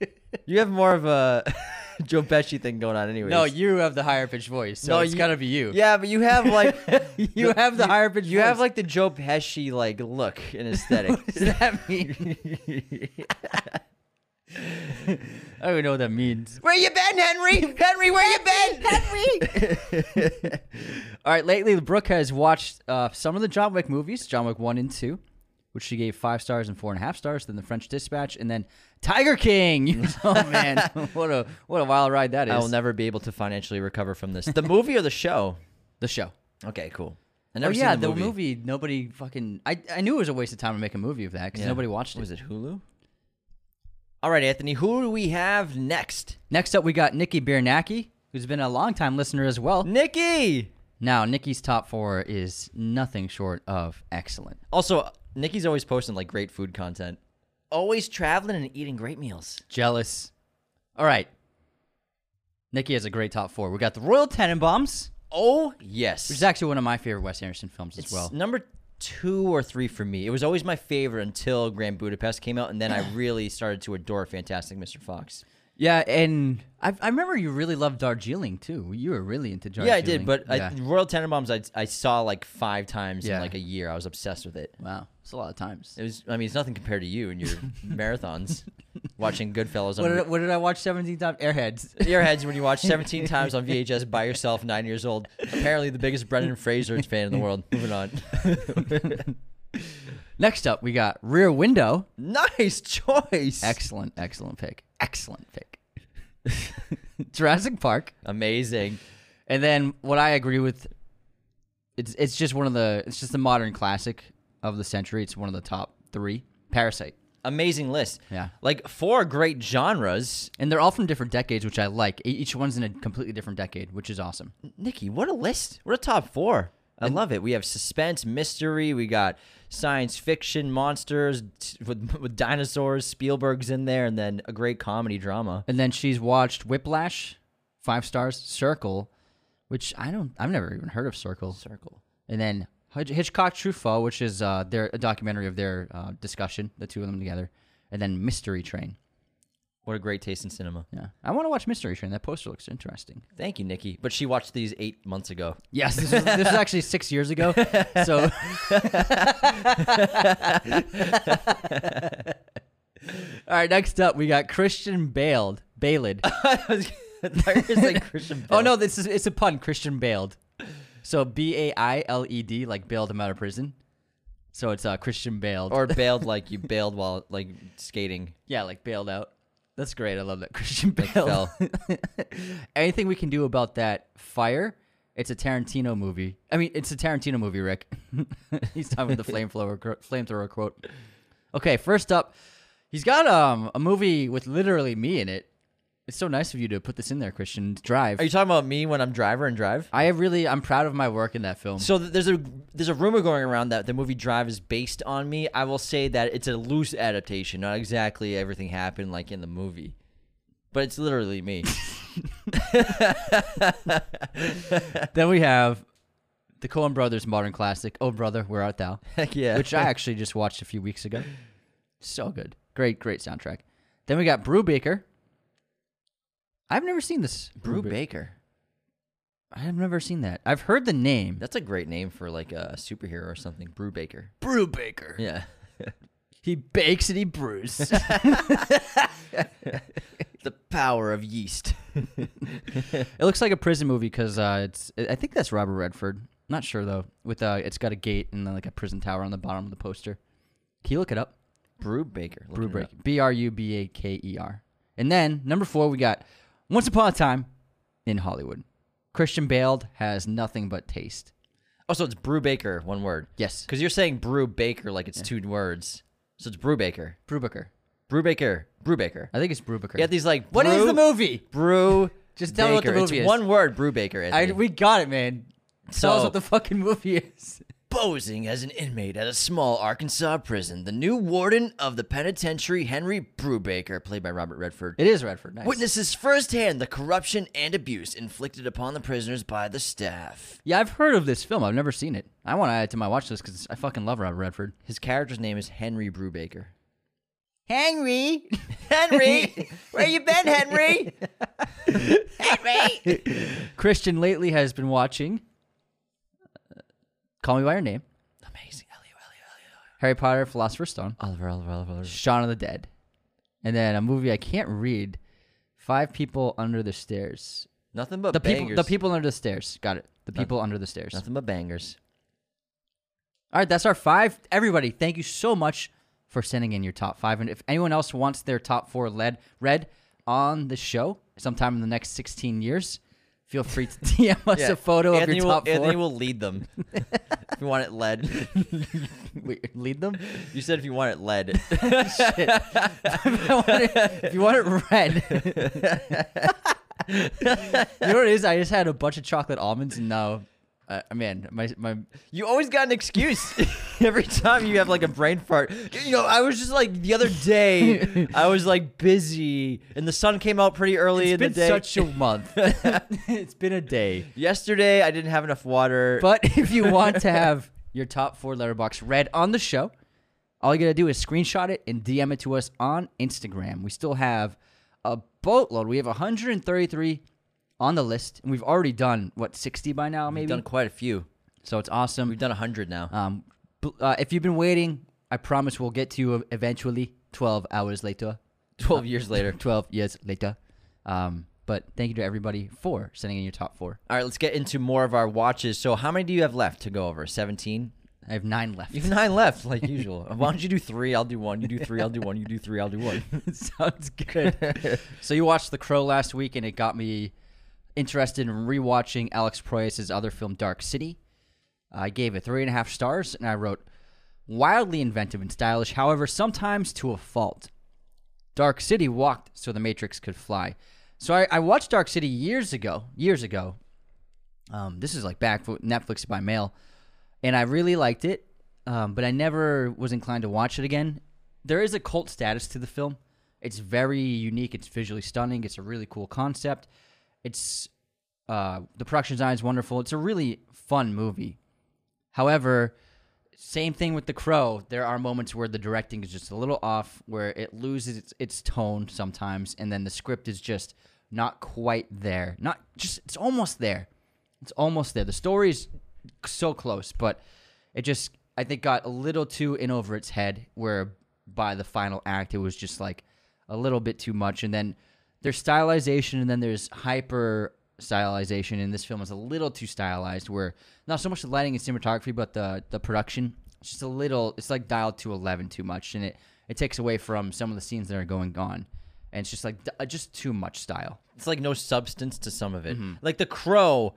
[SPEAKER 2] [laughs] you have more of a [laughs] Joe Pesci thing going on, anyway.
[SPEAKER 1] No, you have the higher pitched voice, so
[SPEAKER 2] No,
[SPEAKER 1] it's
[SPEAKER 2] you-
[SPEAKER 1] gotta be you.
[SPEAKER 2] Yeah, but you have like [laughs]
[SPEAKER 1] you have the higher pitched.
[SPEAKER 2] You have like the Joe Pesci like look and aesthetic.
[SPEAKER 1] What does that mean? I don't even know what that means.
[SPEAKER 2] where you been, Henry? Henry, where you been?
[SPEAKER 1] Henry. All right, lately Brooke has watched uh, some of the John Wick movies, John Wick one and two, which she gave five stars and four and a half stars. Then the French Dispatch, and then Tiger King. [laughs] oh man, [laughs] what a what a wild ride that is.
[SPEAKER 2] I will never be able to financially recover from this. The movie or the show?
[SPEAKER 1] the show.
[SPEAKER 2] Okay, cool. I
[SPEAKER 1] Oh
[SPEAKER 2] never
[SPEAKER 1] yeah,
[SPEAKER 2] seen the,
[SPEAKER 1] movie. Nobody fucking. I I knew it was a waste of time to make a movie of that because
[SPEAKER 2] Yeah.
[SPEAKER 1] nobody watched it.
[SPEAKER 2] Was it Hulu? All right, Anthony. Who do we have next?
[SPEAKER 1] Next up, we got Nikki Biernacki, who's been a longtime listener as well.
[SPEAKER 2] Nikki.
[SPEAKER 1] Now, Nikki's top four is nothing short of excellent.
[SPEAKER 2] Also, Nikki's always posting like great food content. Always traveling and eating great meals.
[SPEAKER 1] Jealous. All right. Nikki has a great top four. We got the Royal Tenenbaums,
[SPEAKER 2] Oh yes.
[SPEAKER 1] which is actually one of my favorite Wes Anderson films as
[SPEAKER 2] It's
[SPEAKER 1] well.
[SPEAKER 2] number two or three for me. It was always my favorite until Grand Budapest came out, and then I [sighs] really started to adore Fantastic Mr. Fox.
[SPEAKER 1] Yeah, and I, I remember you really loved Darjeeling too. You were really into Darjeeling.
[SPEAKER 2] Yeah, I did, but
[SPEAKER 1] yeah.
[SPEAKER 2] I, Royal Tenenbaums I, I saw like five times
[SPEAKER 1] Yeah.
[SPEAKER 2] in like a year. I was obsessed with it.
[SPEAKER 1] wow, it's a lot of times.
[SPEAKER 2] It was. I mean, it's nothing compared to you and your [laughs] marathons, watching Goodfellas
[SPEAKER 1] What
[SPEAKER 2] on
[SPEAKER 1] did, what did I watch 17 times? Airheads. [laughs]
[SPEAKER 2] Airheads when you watch 17 [laughs] times on VHS by yourself, nine years old. Apparently, the biggest Brendan Fraser fan in the world. Moving on.
[SPEAKER 1] Next up, we got Rear Window.
[SPEAKER 2] nice choice.
[SPEAKER 1] Excellent, excellent pick. Excellent pick. [laughs] Jurassic Park.
[SPEAKER 2] Amazing.
[SPEAKER 1] And then what I agree with it's it's just one of the it's just a modern classic of the century. It's one of the top 3. Parasite.
[SPEAKER 2] Amazing list.
[SPEAKER 1] Yeah.
[SPEAKER 2] Like four great genres.
[SPEAKER 1] And they're all from different decades, which I like. E- Each one's in a completely different decade, which is awesome.
[SPEAKER 2] Nikki, what a list. What a top four. I love it. We have suspense, mystery. We got science fiction, monsters with, with dinosaurs. Spielberg's in there, and then a great comedy drama.
[SPEAKER 1] And then she's watched Whiplash, 5 stars, Circle, which I don't I've never even heard of Circle.
[SPEAKER 2] Circle.
[SPEAKER 1] And then Hitchcock Truffaut, which is uh, their a documentary of their uh, discussion, the two of them together. And then Mystery Train.
[SPEAKER 2] What a great taste in cinema.
[SPEAKER 1] Yeah, I want to watch Mystery Train. That poster looks interesting.
[SPEAKER 2] Thank you, Nikki. But she watched these eight months ago.
[SPEAKER 1] Yes, this was, this was actually six years ago. So, [laughs] all right. Next up, we got Christian Bailed. Bailed. [laughs]
[SPEAKER 2] I was I thought you were gonna say Christian [laughs]
[SPEAKER 1] Oh no, this is it's a pun. Christian Bailed. So B A I L E D, like bailed him out of prison. So it's uh, Christian Bailed.
[SPEAKER 2] Or bailed like you bailed while like skating.
[SPEAKER 1] yeah, like bailed out. That's great. I love that [laughs] Christian Bale. [laughs] Anything we can do about that fire? It's a Tarantino movie. I mean, it's a Tarantino movie, Rick. [laughs] he's talking with the flamethrower flamethrower quote. Okay, first up, he's got um a movie with literally me in it. It's so nice of you to put this in there, Christian. Drive.
[SPEAKER 2] Are you talking about me when I'm driver and drive?
[SPEAKER 1] I really, I'm proud of my work in that film.
[SPEAKER 2] So th- there's a there's a rumor going around that the movie Drive is based on me. I will say that it's a loose adaptation, not exactly everything happened like in the movie, but it's literally me. [laughs] [laughs]
[SPEAKER 1] then we have the Coen Brothers modern classic, "Oh Brother, Where Art Thou,"
[SPEAKER 2] Heck yeah!
[SPEAKER 1] which I actually just watched a few weeks ago. So good, great, great soundtrack. Then we got Brew Baker. I've never seen this.
[SPEAKER 2] Brew
[SPEAKER 1] Ba-
[SPEAKER 2] Baker.
[SPEAKER 1] I have never seen that. I've heard the name.
[SPEAKER 2] That's a great name for like a superhero or something. Brew Baker.
[SPEAKER 1] Brew Baker.
[SPEAKER 2] Yeah. [laughs]
[SPEAKER 1] He bakes and he brews. [laughs] [laughs]
[SPEAKER 2] the power of yeast.
[SPEAKER 1] It looks like a prison movie because uh, it's. I think that's Robert Redford. Not sure though. With uh, it's got a gate and then like a prison tower on the bottom of the poster. Can you look it up?
[SPEAKER 2] Brew Baker.
[SPEAKER 1] Brew Breaker. B R U B A K E R. And then number four, we got Once Upon a Time in Hollywood. Christian Bale has nothing but taste.
[SPEAKER 2] Oh, so it's Brew Baker, one word.
[SPEAKER 1] Yes.
[SPEAKER 2] Because you're saying Brew Baker like it's two words. So it's Brew Baker.
[SPEAKER 1] Brubaker.
[SPEAKER 2] Brew Baker. Brew Baker.
[SPEAKER 1] I think it's Brubaker.
[SPEAKER 2] You got these like.
[SPEAKER 1] What is
[SPEAKER 2] brew,
[SPEAKER 1] the movie?
[SPEAKER 2] Brew.
[SPEAKER 1] Just tell me what the
[SPEAKER 2] Baker.
[SPEAKER 1] movie
[SPEAKER 2] it's
[SPEAKER 1] is.
[SPEAKER 2] one word, Brew Baker.
[SPEAKER 1] I,
[SPEAKER 2] Anthony.
[SPEAKER 1] we got it, man. Tell us
[SPEAKER 2] So-
[SPEAKER 1] what the fucking movie is.
[SPEAKER 2] Posing as an inmate at a small Arkansas prison, the new warden of the penitentiary, Henry Brubaker, played by Robert Redford,
[SPEAKER 1] It is Redford. Nice.
[SPEAKER 2] witnesses firsthand the corruption and abuse inflicted upon the prisoners by the staff.
[SPEAKER 1] Yeah, I've heard of this film. I've never seen it. I want to add it to my watch list because I fucking love Robert Redford.
[SPEAKER 2] His character's name is Henry Brubaker.
[SPEAKER 1] Henry. [laughs]
[SPEAKER 2] Henry, [laughs] where you been, Henry? [laughs] Henry.
[SPEAKER 1] Christian lately has been watching Call Me by Your Name,
[SPEAKER 2] Amazing, Elio, Elio,
[SPEAKER 1] Harry Potter, Philosopher's Stone,
[SPEAKER 2] Elio. Oliver, Oliver, Oliver, Oliver.
[SPEAKER 1] Shaun of the Dead, and then a movie I can't read, Five People Under the Stairs.
[SPEAKER 2] Nothing but
[SPEAKER 1] The people,
[SPEAKER 2] bangers.
[SPEAKER 1] the people under the stairs. Got it. The people under the stairs.
[SPEAKER 2] Nothing but bangers.
[SPEAKER 1] All right, that's our five. Everybody, thank you so much for sending in your top five. And if anyone else wants their top four led read on the show sometime in the next 16 years, feel free to [laughs] DM us a photo
[SPEAKER 2] Anthony
[SPEAKER 1] of your
[SPEAKER 2] will,
[SPEAKER 1] top four.
[SPEAKER 2] Anthony will lead them. [laughs] if you want it led. [laughs]
[SPEAKER 1] Wait, lead them.
[SPEAKER 2] You said if you want it led.
[SPEAKER 1] Shit. if, you want it, if you want it red, you know what it is? I just had a bunch of chocolate almonds, and now, uh, man, my my
[SPEAKER 2] You always got an excuse. [laughs] Every time you have like a brain fart. You know, I was just like the other day, [laughs] I was like busy and the sun came out pretty early
[SPEAKER 1] it's
[SPEAKER 2] in the day.
[SPEAKER 1] such a month. [laughs] it's been a day.
[SPEAKER 2] Yesterday, I didn't have enough water.
[SPEAKER 1] But if you want to have your top four letterbox read on the show, all you gotta do is screenshot it and DM it to us on Instagram. We still have a boatload. We have 133 on the list, and we've already done what 60 by now, maybe.
[SPEAKER 2] We've done quite a few.
[SPEAKER 1] so it's awesome.
[SPEAKER 2] We've done 100 now.
[SPEAKER 1] Um, uh, if you've been waiting, I promise we'll get to you eventually. 12 hours later.
[SPEAKER 2] 12 years later. [laughs]
[SPEAKER 1] 12 years later. Um, but thank you to everybody for sending in your top four.
[SPEAKER 2] All right, let's get into more of our watches. So, how many do you have left to go over? 17?
[SPEAKER 1] I have nine left.
[SPEAKER 2] You have nine left, like [laughs] usual. Why don't you do three? I'll do one. You do three. I'll do one. You do three. I'll do one. [laughs]
[SPEAKER 1] Sounds good. so you watched The Crow last week, and it got me interested in rewatching Alex Proyas's other film, Dark City. I gave it three and a half stars, and I wrote, wildly inventive and stylish, however, sometimes to a fault. Dark City walked so the Matrix could fly. So I, I watched Dark City years ago, years ago. Um, this is like back Netflix by mail, and I really liked it, um, but I never was inclined to watch it again. There is a cult status to the film. It's very unique. It's visually stunning. It's a really cool concept. It's uh, the production design is wonderful. It's a really fun movie. However, same thing with The Crow. There are moments where the directing is just a little off, where it loses its, its tone sometimes, and then the script is just not quite there. Not just it's almost there. It's almost there. The story is so close, but it just I think got a little too in over its head. Where by the final act, it was just like a little bit too much, and then there's stylization, and then there's hyper stylization and this film is a little too stylized where not so much the lighting and cinematography but the the production it's just a little it's like dialed to 11 too much and it it takes away from some of the scenes that are going on and it's just like uh, just too much style
[SPEAKER 2] It's like no substance to some of it.
[SPEAKER 1] Mm-hmm.
[SPEAKER 2] Like The Crow,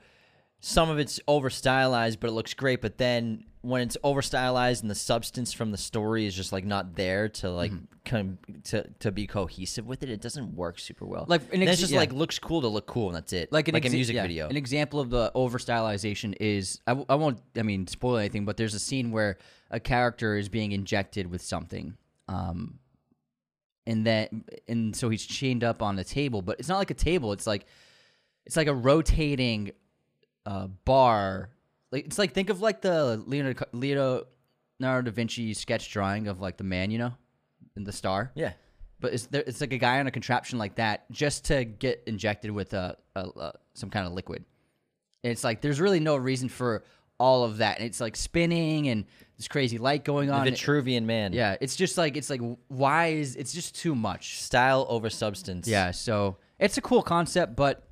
[SPEAKER 2] some of it's over stylized, but it looks great. But then when it's over stylized and the substance from the story is just like not there to like
[SPEAKER 1] Mm-hmm.
[SPEAKER 2] come to to be cohesive with it, it doesn't work super well.
[SPEAKER 1] Like, an ex-
[SPEAKER 2] it's just
[SPEAKER 1] yeah.
[SPEAKER 2] like looks cool to look cool, and that's it.
[SPEAKER 1] like an
[SPEAKER 2] a music
[SPEAKER 1] yeah,
[SPEAKER 2] video.
[SPEAKER 1] An example of the over stylization is I, w- I won't I mean spoil anything, but there's a scene where a character is being injected with something, um, and then and so he's chained up on a table, but it's not like a table. It's like it's like a rotating uh, bar. Like it's like think of like the Leonardo, Leonardo da Vinci sketch drawing of like the man, you know, and the star
[SPEAKER 2] yeah.
[SPEAKER 1] but it's there, it's like a guy on a contraption like that just to get injected with a, a, a some kind of liquid. And it's like there's really no reason for all of that, and it's like spinning and this crazy light going on.
[SPEAKER 2] The
[SPEAKER 1] on.
[SPEAKER 2] Vitruvian man.
[SPEAKER 1] yeah, it's just like it's like why is it's just too much.
[SPEAKER 2] Style over substance.
[SPEAKER 1] Yeah, so it's a cool concept, but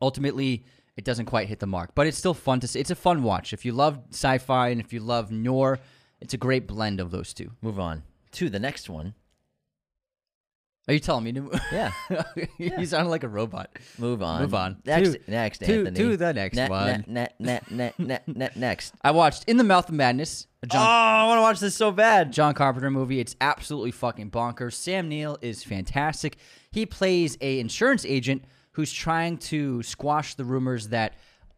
[SPEAKER 1] ultimately it doesn't quite hit the mark. But it's still fun to see. It's a fun watch. If you love sci-fi and if you love noir, it's a great blend of those two.
[SPEAKER 2] Move on to the next one.
[SPEAKER 1] Are you telling me to?
[SPEAKER 2] Yeah. [laughs]
[SPEAKER 1] you sound like a robot.
[SPEAKER 2] Move on.
[SPEAKER 1] Move on.
[SPEAKER 2] Next.
[SPEAKER 1] To-
[SPEAKER 2] next.
[SPEAKER 1] to-
[SPEAKER 2] Anthony.
[SPEAKER 1] to the next
[SPEAKER 2] Ne-
[SPEAKER 1] one.
[SPEAKER 2] Ne- ne- ne- ne- ne- [laughs] next.
[SPEAKER 1] I watched In the Mouth of Madness, a
[SPEAKER 2] Oh,
[SPEAKER 1] John,
[SPEAKER 2] I want to watch this so bad.
[SPEAKER 1] John Carpenter movie. It's absolutely fucking bonkers. Sam Neill is fantastic. He plays a insurance agent who's trying to squash the rumors that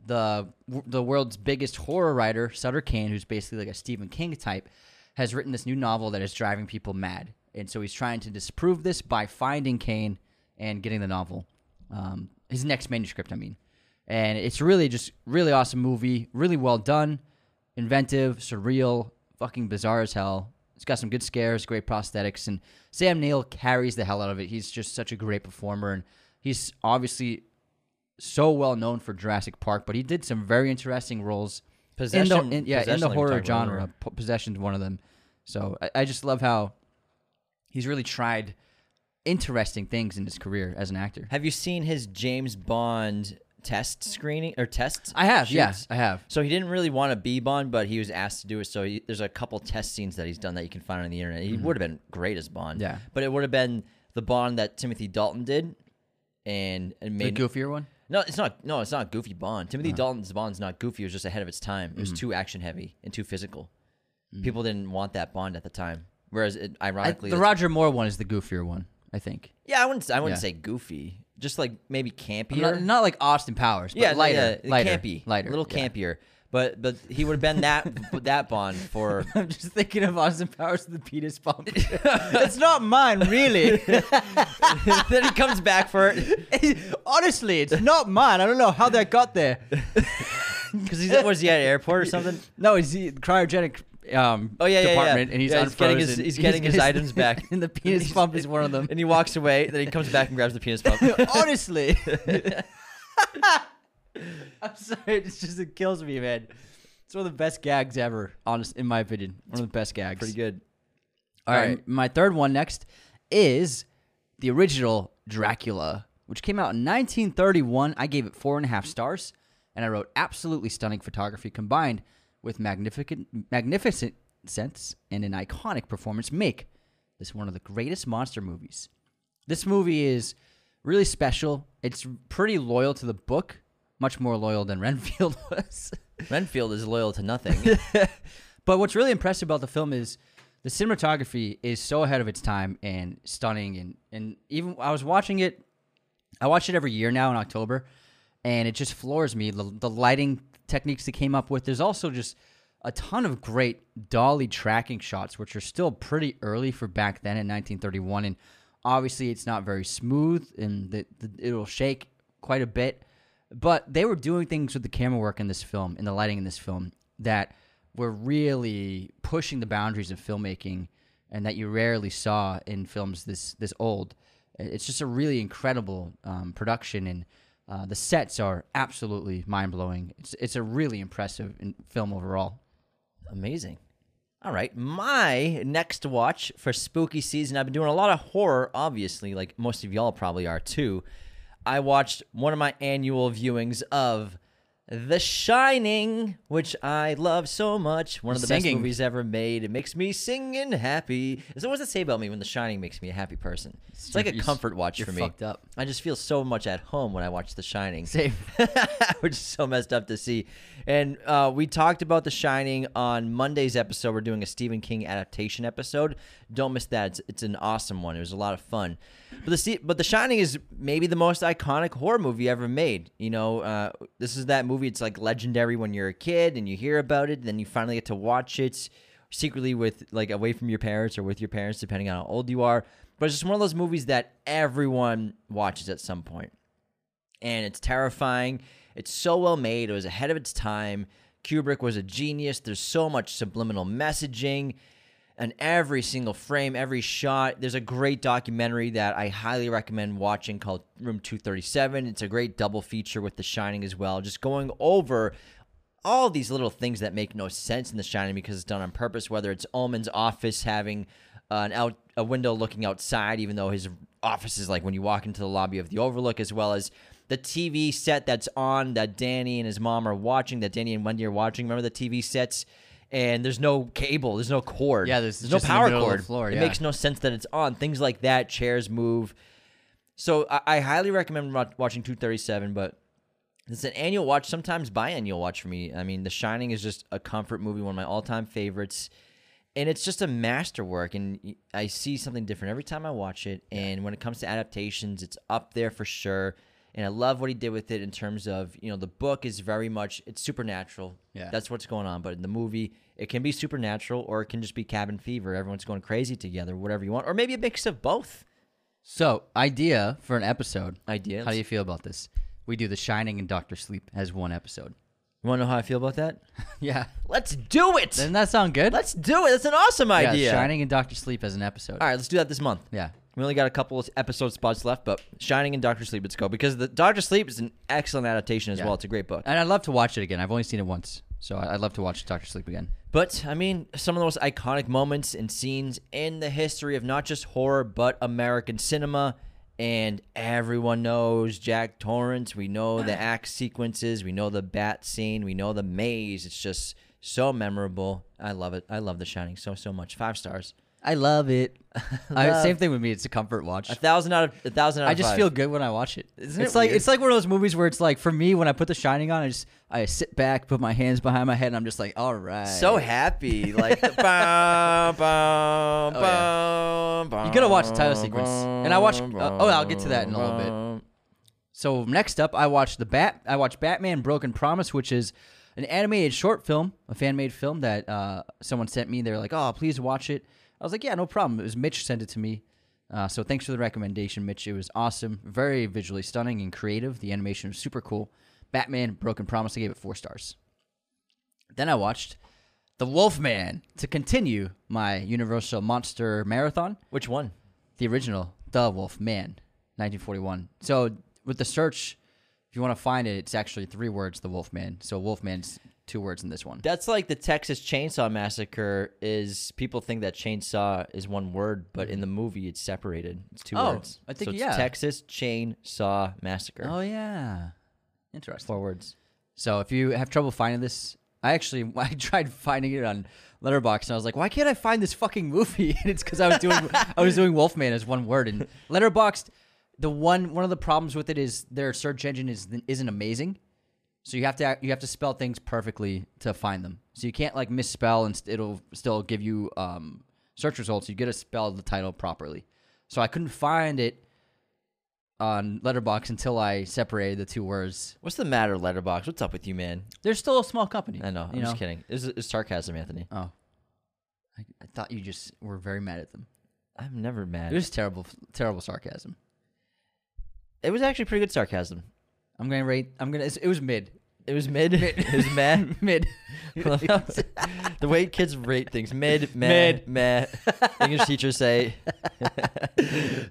[SPEAKER 1] the the world's biggest horror writer, Sutter Kane, who's basically like a Stephen King type, has written this new novel that is driving people mad. And so he's trying to disprove this by finding Kane and getting the novel, um, his next manuscript, I mean. And it's really just really awesome movie, really well done, inventive, surreal, fucking bizarre as hell. It's got some good scares, great prosthetics, and Sam Neill carries the hell out of it. He's just such a great performer, and he's obviously so well known for Jurassic Park, but he did some very interesting roles.
[SPEAKER 2] Possession-
[SPEAKER 1] in the, in, yeah, in the horror genre,
[SPEAKER 2] earlier.
[SPEAKER 1] P- Possession's one of them. So I, I just love how he's really tried interesting things in his career as an actor.
[SPEAKER 2] Have you seen his James Bond test screening or test?
[SPEAKER 1] I have, yeah. I have.
[SPEAKER 2] So he didn't really want to be Bond, but he was asked to do it. So he, there's a couple test scenes that he's done that you can find on the internet. He would have been great as Bond.
[SPEAKER 1] Mm-hmm. Yeah.
[SPEAKER 2] but it would have been the Bond that Timothy Dalton did, and and made The
[SPEAKER 1] goofier one.
[SPEAKER 2] No, it's not. No, it's not goofy Bond. Timothy Dalton's Bond's not goofy. It was just ahead of its time. It was
[SPEAKER 1] Mm-hmm.
[SPEAKER 2] too action heavy and too physical. People didn't want that Bond at the time. Whereas, it,
[SPEAKER 1] I,
[SPEAKER 2] ironically,
[SPEAKER 1] the Roger Moore one is the goofier one, I think.
[SPEAKER 2] yeah, I wouldn't. I wouldn't
[SPEAKER 1] Yeah.
[SPEAKER 2] say goofy. Just like maybe campier.
[SPEAKER 1] Not, not like Austin Powers, but
[SPEAKER 2] yeah,
[SPEAKER 1] lighter,
[SPEAKER 2] yeah,
[SPEAKER 1] lighter,
[SPEAKER 2] campy,
[SPEAKER 1] lighter,
[SPEAKER 2] a little
[SPEAKER 1] yeah.
[SPEAKER 2] But but he would have been that [laughs] that Bond for.
[SPEAKER 1] I'm just thinking of Austin Powers with the penis pump. [laughs] it's not mine, really. [laughs]
[SPEAKER 2] then he comes back for it
[SPEAKER 1] Honestly, it's not mine. I don't know how that got there.
[SPEAKER 2] because he's was he at an airport or something?
[SPEAKER 1] No, he's the cryogenic um,
[SPEAKER 2] Oh, yeah, yeah, yeah.
[SPEAKER 1] department, and he's
[SPEAKER 2] Yeah, he's getting his-
[SPEAKER 1] unfrozen.
[SPEAKER 2] he's getting his items back.
[SPEAKER 1] and the penis pump is one of them.
[SPEAKER 2] And he walks away. Then he comes back and grabs the penis pump.
[SPEAKER 1] Honestly, [laughs] I'm sorry. It's just it kills me, man. It's one of the best gags ever. Honest, in my opinion, one of the best gags.
[SPEAKER 2] Pretty good.
[SPEAKER 1] All right,
[SPEAKER 2] Alright.
[SPEAKER 1] my third one next is the original Dracula, which came out in 1931. I gave it four and a half stars, and I wrote absolutely stunning photography combined with magnificent, magnificent sense and an iconic performance make this one of the greatest monster movies. This movie is really special. It's pretty loyal to the book, much more loyal than Renfield [laughs] was.
[SPEAKER 2] Renfield is loyal to nothing. [laughs]
[SPEAKER 1] But what's really impressive about the film is the cinematography is so ahead of its time and stunning and and even I was watching it I watch it every year now in October and it just floors me the, the lighting techniques they came up with there's also just a ton of great dolly tracking shots which are still pretty early for back then in 1931 and obviously it's not very smooth and the, the, it'll shake quite a bit but they were doing things with the camera work in this film and the lighting in this film that were really pushing the boundaries of filmmaking and that you rarely saw in films this this old. It's just a really incredible um, production, and uh, the sets are absolutely mind blowing. It's it's a really impressive in- film overall.
[SPEAKER 2] Amazing. All right, my next watch for spooky season. I've been doing a lot of horror, obviously, like most of y'all probably are too. I watched one of my annual viewings of The Shining, which I love so much. One of the best movies ever made. It makes me sing and happy. So, what does it say about me when The Shining makes me a happy person? It's like a
[SPEAKER 1] You're
[SPEAKER 2] comfort watch
[SPEAKER 1] you're
[SPEAKER 2] for me.
[SPEAKER 1] fucked up.
[SPEAKER 2] I just feel so much at home when I watch The Shining.
[SPEAKER 1] Same. [laughs]
[SPEAKER 2] which is so messed up to see. And uh, we talked about The Shining on Monday's episode. We're doing a Stephen King adaptation episode. Don't miss that. It's, it's an awesome one. It was a lot of fun. But the but The Shining is maybe the most iconic horror movie ever made. You know, uh, this is that movie. It's like legendary when you're a kid and you hear about it, then you finally get to watch it secretly with like away from your parents or with your parents, depending on how old you are. But it's just one of those movies that everyone watches at some point and it's terrifying. It's so well made. It was ahead of its time. Kubrick was a genius. There's so much subliminal messaging and every single frame, every shot. There's a great documentary that I highly recommend watching called Room 237. It's a great double feature with The Shining as well, just going over all these little things that make no sense in The Shining because it's done on purpose. Whether it's Ullman's office having uh, an out a window looking outside, even though his office is like when you walk into the lobby of the Overlook, as well as the TV set that's on that Danny and his mom are watching, that Danny and Wendy are watching. Remember the TV sets? And there's no cable, there's no cord.
[SPEAKER 1] Yeah, there's
[SPEAKER 2] no
[SPEAKER 1] just in
[SPEAKER 2] power cord.
[SPEAKER 1] floor,
[SPEAKER 2] it makes no sense that it's on. Things like that, chairs move. So I, I highly recommend watching 237, but it's an annual watch, sometimes biannual watch for me. I mean, The Shining is just a comfort movie, one of my all-time favorites, and it's just a masterwork. And I see something different every time I watch it. And when it comes to adaptations, it's up there for sure. And I love what he did with it in terms of you know the book is very much it's supernatural.
[SPEAKER 1] Yeah.
[SPEAKER 2] that's what's going on. But in the movie, it can be supernatural or it can just be cabin fever. Everyone's going crazy together, whatever you want, or maybe a mix of both.
[SPEAKER 1] So, idea for an episode.
[SPEAKER 2] Idea.
[SPEAKER 1] How do you feel about this? We do The Shining and Doctor Sleep as one episode.
[SPEAKER 2] You want to know how I feel about that? [laughs]
[SPEAKER 1] Yeah.
[SPEAKER 2] Let's do it.
[SPEAKER 1] Doesn't that sound good?
[SPEAKER 2] Let's do it. That's an awesome
[SPEAKER 1] yeah,
[SPEAKER 2] idea.
[SPEAKER 1] Shining and Doctor Sleep as an episode.
[SPEAKER 2] All right, let's do that this month.
[SPEAKER 1] Yeah.
[SPEAKER 2] We only got a couple of episode spots left, but Shining and Doctor Sleep, let's go because the Doctor Sleep is an excellent adaptation as
[SPEAKER 1] Yeah.
[SPEAKER 2] well. It's a great book.
[SPEAKER 1] And I'd love to watch it again. I've only seen it once. So I'd love to watch Doctor Sleep again.
[SPEAKER 2] But I mean, some of the most iconic moments and scenes in the history of not just horror but American cinema. And everyone knows Jack Torrance. We know the ah. act sequences. We know the bat scene. We know the maze. It's just so memorable. I love it. I love The Shining so so much. Five stars.
[SPEAKER 1] I love it. [laughs] I,
[SPEAKER 2] Love.
[SPEAKER 1] same thing with me. It's a comfort watch.
[SPEAKER 2] A thousand out of a thousand out of
[SPEAKER 1] I just
[SPEAKER 2] five.
[SPEAKER 1] feel good when I watch it.
[SPEAKER 2] Isn't
[SPEAKER 1] it's
[SPEAKER 2] it
[SPEAKER 1] like
[SPEAKER 2] weird?
[SPEAKER 1] it's like one of those movies where it's like for me when I put The Shining on, I just I sit back, put my hands behind my head, and I'm just like, all right.
[SPEAKER 2] so happy. Like the [laughs] bum, bum,
[SPEAKER 1] Oh, yeah.
[SPEAKER 2] bum, bum,
[SPEAKER 1] You gotta watch the title sequence. And I watched- uh, oh, I'll get to that in a little bit.
[SPEAKER 2] bum.
[SPEAKER 1] So next up, I watched the Bat. I watched Batman: Broken Promise, which is an animated short film, a fan made film that uh, someone sent me. They're like, "Oh, please watch it." I was like, "Yeah, no problem." It was Mitch sent it to me. Uh, so thanks for the recommendation, Mitch. It was awesome, very visually stunning and creative. The animation was super cool. Batman: Broken Promise. I gave it four stars. Then I watched The Wolfman to continue my Universal Monster Marathon
[SPEAKER 2] Which one?
[SPEAKER 1] the original The Wolf Man, 1941. So with the search, if you want to find it, it's actually three words. The Wolf Man. So Wolfman's two words in this one.
[SPEAKER 2] That's like the Texas Chainsaw Massacre. Is people think that chainsaw is one word, but in the movie it's separated. It's two
[SPEAKER 1] Oh,
[SPEAKER 2] words.
[SPEAKER 1] I think-
[SPEAKER 2] so it's
[SPEAKER 1] yeah.
[SPEAKER 2] Texas Chainsaw Massacre.
[SPEAKER 1] Oh yeah, interesting.
[SPEAKER 2] Four words.
[SPEAKER 1] So if you have trouble finding this, I actually [laughs] I tried finding it on Letterboxd, and I was like, why can't I find this fucking movie? [laughs] And it's because I was doing I was doing Wolfman as one word, and Letterboxd. The one one of the problems with it is their search engine is isn't amazing, so you have to you have to spell things perfectly to find them. So you can't like misspell and st- it'll still give you um, search results. You get to spell the title properly. So I couldn't find it on Letterboxd until I separated the two words.
[SPEAKER 2] What's the matter, Letterboxd? What's up with you, man?
[SPEAKER 1] They're still a small company.
[SPEAKER 2] I know. I'm
[SPEAKER 1] you
[SPEAKER 2] just
[SPEAKER 1] know?
[SPEAKER 2] kidding. It's, it's sarcasm, Anthony.
[SPEAKER 1] Oh, I, I thought you just were very mad at them.
[SPEAKER 2] I'm never mad.
[SPEAKER 1] It was terrible, terrible sarcasm.
[SPEAKER 2] It was actually pretty good sarcasm.
[SPEAKER 1] I'm gonna rate. I'm gonna. It was mid.
[SPEAKER 2] It was mid. mid. [laughs] it was mad. [laughs]
[SPEAKER 1] mid. [laughs]
[SPEAKER 2] the way kids rate things mid, meh,
[SPEAKER 1] Mid.
[SPEAKER 2] meh. English teachers say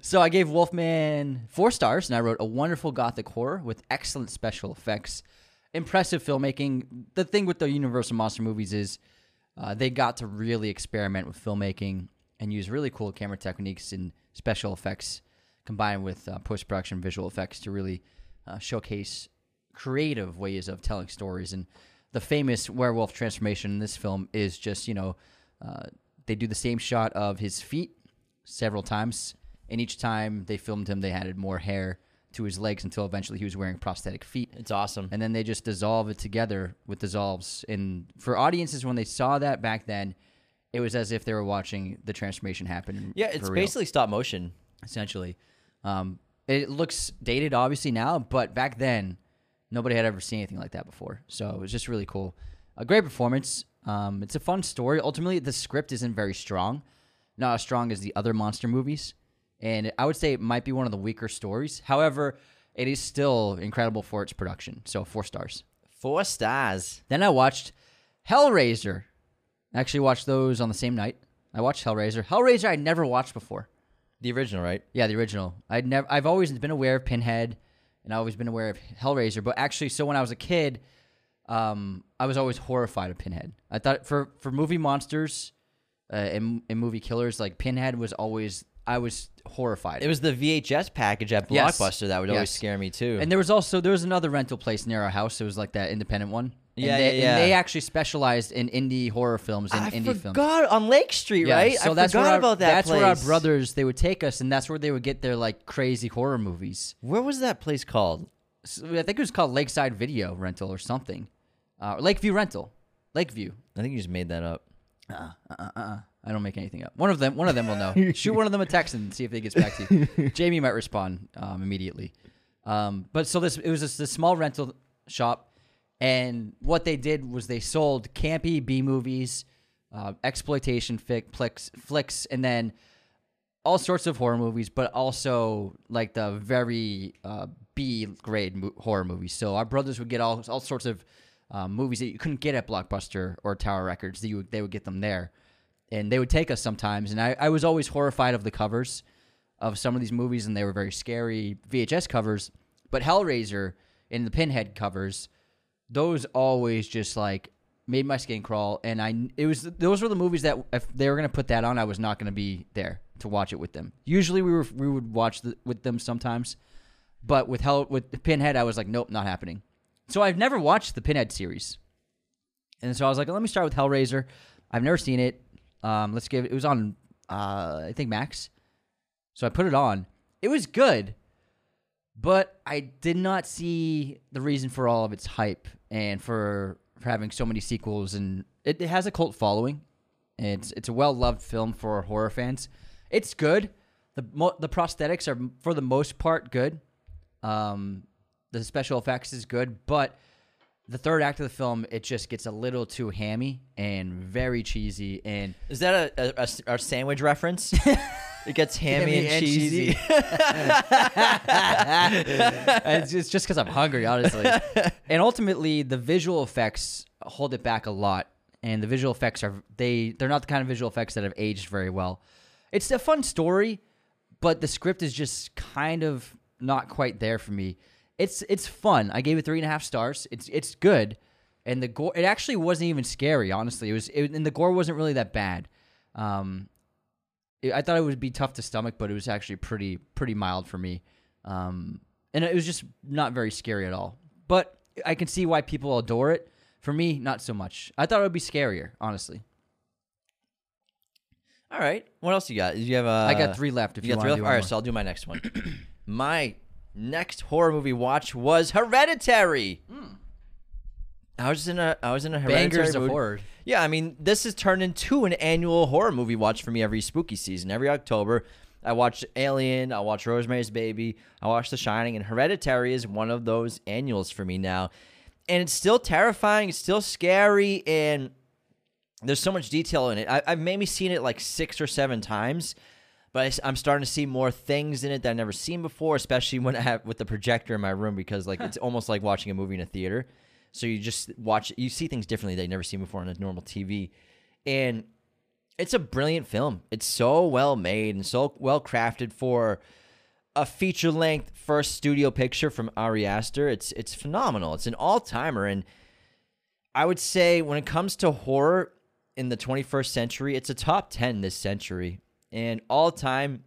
[SPEAKER 1] so I gave Wolfman four stars, and I wrote a wonderful gothic horror with excellent special effects, impressive filmmaking. The thing with the Universal monster movies is uh, they got to really experiment with filmmaking and use really cool camera techniques and special effects combined with uh, post production visual effects to really uh, showcase creative ways of telling stories. And the famous werewolf transformation in this film is just, you know, uh, they do the same shot of his feet several times, and each time they filmed him, they added more hair to his legs until eventually he was wearing prosthetic feet.
[SPEAKER 2] it's awesome.
[SPEAKER 1] And then they just dissolve it together with dissolves. And for audiences, when they saw that back then, it was as if they were watching the transformation happen.
[SPEAKER 2] yeah, it's basically stop motion.
[SPEAKER 1] essentially. Um, it looks dated, obviously now, but back then, nobody had ever seen anything like that before. So it was just really cool. A great performance. Um, it's a fun story. Ultimately, the script isn't very strong, not as strong as the other monster movies, and I would say it might be one of the weaker stories. However, it is still incredible for its production. So four stars.
[SPEAKER 2] Four stars.
[SPEAKER 1] Then I watched Hellraiser. I actually watched those on the same night. I watched Hellraiser. Hellraiser I never watched before.
[SPEAKER 2] The original, right?
[SPEAKER 1] Yeah, the original. I'd never. I've always been aware of Pinhead, and I've always been aware of Hellraiser. But actually, so when I was a kid, um, I was always horrified of Pinhead. I thought for for movie monsters uh, and, and movie killers, like Pinhead was always I was horrified.
[SPEAKER 2] It was the VHS package at
[SPEAKER 1] Yes.
[SPEAKER 2] Blockbuster that would always
[SPEAKER 1] Yes.
[SPEAKER 2] scare me too.
[SPEAKER 1] And there was also there was another rental place near our house. It was like that independent one. And
[SPEAKER 2] Yeah,
[SPEAKER 1] they,
[SPEAKER 2] yeah, yeah.
[SPEAKER 1] And they actually specialized in indie horror films and
[SPEAKER 2] I
[SPEAKER 1] indie films.
[SPEAKER 2] forgot on Lake Street, right?
[SPEAKER 1] So
[SPEAKER 2] I
[SPEAKER 1] that's
[SPEAKER 2] forgot
[SPEAKER 1] where our,
[SPEAKER 2] about that
[SPEAKER 1] That's where our brothers they would take us, and that's where they would get their like crazy horror movies.
[SPEAKER 2] Where was that place called?
[SPEAKER 1] So I think it was called Lakeside Video Rental or something, uh, Lakeview Rental, Lakeview.
[SPEAKER 2] I think you just made that up.
[SPEAKER 1] Uh, uh, uh, uh. I don't make anything up. One of them, one of them will know. [laughs] Shoot one of them a text and see if they gets back to you. [laughs] Jamie might respond um, immediately. Um, but so this it was just this small rental shop, and what they did was they sold campy B movies, uh, exploitation fic, flicks, flicks, and then all sorts of horror movies, but also like the very uh, B grade mo- horror movies. So our brothers would get all all sorts of um, movies that you couldn't get at Blockbuster or Tower Records. That you would, they would get them there, and they would take us sometimes. And I, I was always horrified of the covers of some of these movies, and they were very scary VHS covers. But Hellraiser and the Pinhead covers, those always just like made my skin crawl. And I it was those were the movies that if they were gonna put that on, I was not gonna be there to watch it with them. Usually we were we would watch the, with them sometimes, but with Hell with Pinhead, I was like, nope, not happening. So I've never watched the Pinhead series, and so I was like, let me start with Hellraiser. I've never seen it. Um, let's give it. It was on, uh, I think Max. So I put it on. It was good, but I did not see the reason for all of its hype and for, for having so many sequels. And it, it has a cult following. It's it's a well loved film for horror fans. It's good. the mo- The prosthetics are for the most part good. Um, the special effects is good, but the third act of the film it just gets a little too hammy and very cheesy and
[SPEAKER 2] Is that a, a, a- a sandwich reference? [laughs] it gets hammy, and,
[SPEAKER 1] and
[SPEAKER 2] cheesy.
[SPEAKER 1] cheesy. [laughs] it's just just because I'm hungry, honestly. and ultimately, the visual effects hold it back a lot. And the visual effects are they they're not the kind of visual effects that have aged very well. It's a fun story, but the script is just kind of not quite there for me. It's it's fun. I gave it three and a half stars. It's it's good, and the gore. It actually wasn't even scary. Honestly, it was. It, and the gore wasn't really that bad. Um, I thought it would be tough to stomach, but it was actually pretty pretty mild for me. Um, and it was just not very scary at all. But I can see why people adore it. For me, not so much. I thought it would be scarier, honestly.
[SPEAKER 2] All right. What else you got? Did you have a?
[SPEAKER 1] I got three left. If you,
[SPEAKER 2] got three
[SPEAKER 1] want
[SPEAKER 2] left. All
[SPEAKER 1] more.
[SPEAKER 2] so I'll do my next one. [clears throat] my next horror movie watch was Hereditary. I was in a I was in a hereditary
[SPEAKER 1] Bangers of
[SPEAKER 2] mood.
[SPEAKER 1] horror.
[SPEAKER 2] Yeah, I mean, this has turned into an annual horror movie watch for me every spooky season. Every October, I watch Alien, I watch Rosemary's Baby, I watch The Shining, and Hereditary is one of those annuals for me now. And it's still terrifying, it's still scary, and there's so much detail in it. I, I've maybe seen it like six or seven times, but I, am starting to see more things in it that I've never seen before, especially when I have with the projector in my room because like it's almost like watching a movie in a theater. So you just watch, you see things differently that you've never seen before on a normal TV, and it's a brilliant film. It's so well made and so well crafted for a feature length first studio picture from Ari Aster. It's it's phenomenal. It's an all timer, and I would say when it comes to horror in the 21st century, it's a top 10 this century, and all time.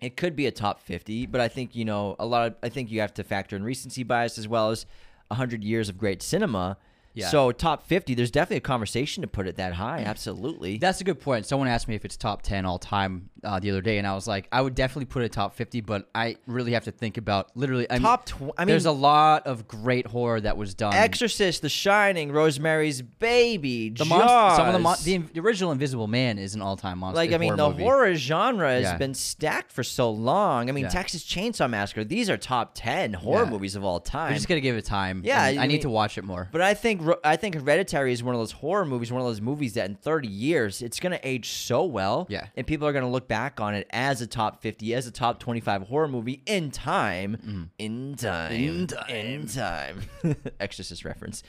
[SPEAKER 2] It could be a top 50, but I think you know a lot. Of, I think you have to factor in recency bias as well as 100 years of great cinema.
[SPEAKER 1] Yeah.
[SPEAKER 2] So top 50, there's definitely a conversation to put it that high. Absolutely.
[SPEAKER 1] That's a good point. Someone asked me if it's top 10 all time uh, the other day, and I was like, I would definitely put a top 50, but I really have to think about literally. I mean,
[SPEAKER 2] Top tw- I
[SPEAKER 1] there's a lot of great horror that was done.
[SPEAKER 2] Exorcist, The Shining, Rosemary's Baby,
[SPEAKER 1] the monster, some of the, mon- the the original Invisible Man is an all time monster.
[SPEAKER 2] like I mean, the
[SPEAKER 1] movie.
[SPEAKER 2] horror genre has
[SPEAKER 1] Yeah.
[SPEAKER 2] been stacked for so long. I mean,
[SPEAKER 1] Yeah.
[SPEAKER 2] Texas Chainsaw Massacre. These are top ten horror
[SPEAKER 1] Yeah.
[SPEAKER 2] movies of all time.
[SPEAKER 1] I'm just gonna give it time.
[SPEAKER 2] Yeah, I
[SPEAKER 1] I, need to watch it more.
[SPEAKER 2] But I think I think Hereditary is one of those horror movies, one of those movies that in 30 years it's going to age so well.
[SPEAKER 1] Yeah.
[SPEAKER 2] And people are going to look back on it as a top 50, as a top 25 horror movie in time. In time.
[SPEAKER 1] In time.
[SPEAKER 2] In [laughs] time. Exorcist reference.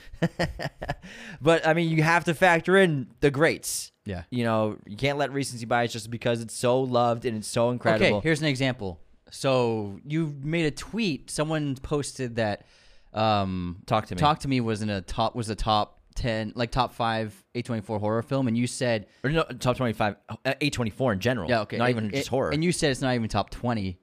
[SPEAKER 2] [laughs] but I mean, you have to factor in the greats.
[SPEAKER 1] Yeah.
[SPEAKER 2] You know, you can't let recency bias just because it's so loved and it's so incredible.
[SPEAKER 1] Okay, here's an example. So you made a tweet. Someone posted that um,
[SPEAKER 2] Talk to Me.
[SPEAKER 1] Talk to me was in a top was a top ten like top five A twenty four horror film, and you said
[SPEAKER 2] or no, top twenty five, A twenty four in general.
[SPEAKER 1] yeah okay,
[SPEAKER 2] not
[SPEAKER 1] it-
[SPEAKER 2] even
[SPEAKER 1] it-
[SPEAKER 2] just horror.
[SPEAKER 1] and you said it's not even top twenty,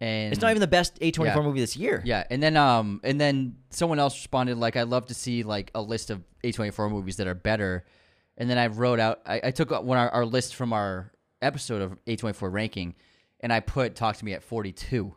[SPEAKER 1] and
[SPEAKER 2] it's not even the best A twenty four movie this year.
[SPEAKER 1] Yeah, and then um and then someone else responded like I'd love to see like a list of A twenty four movies that are better, and then I wrote out I, I took one our, our list from our episode of A twenty four ranking, and I put Talk to Me at forty two.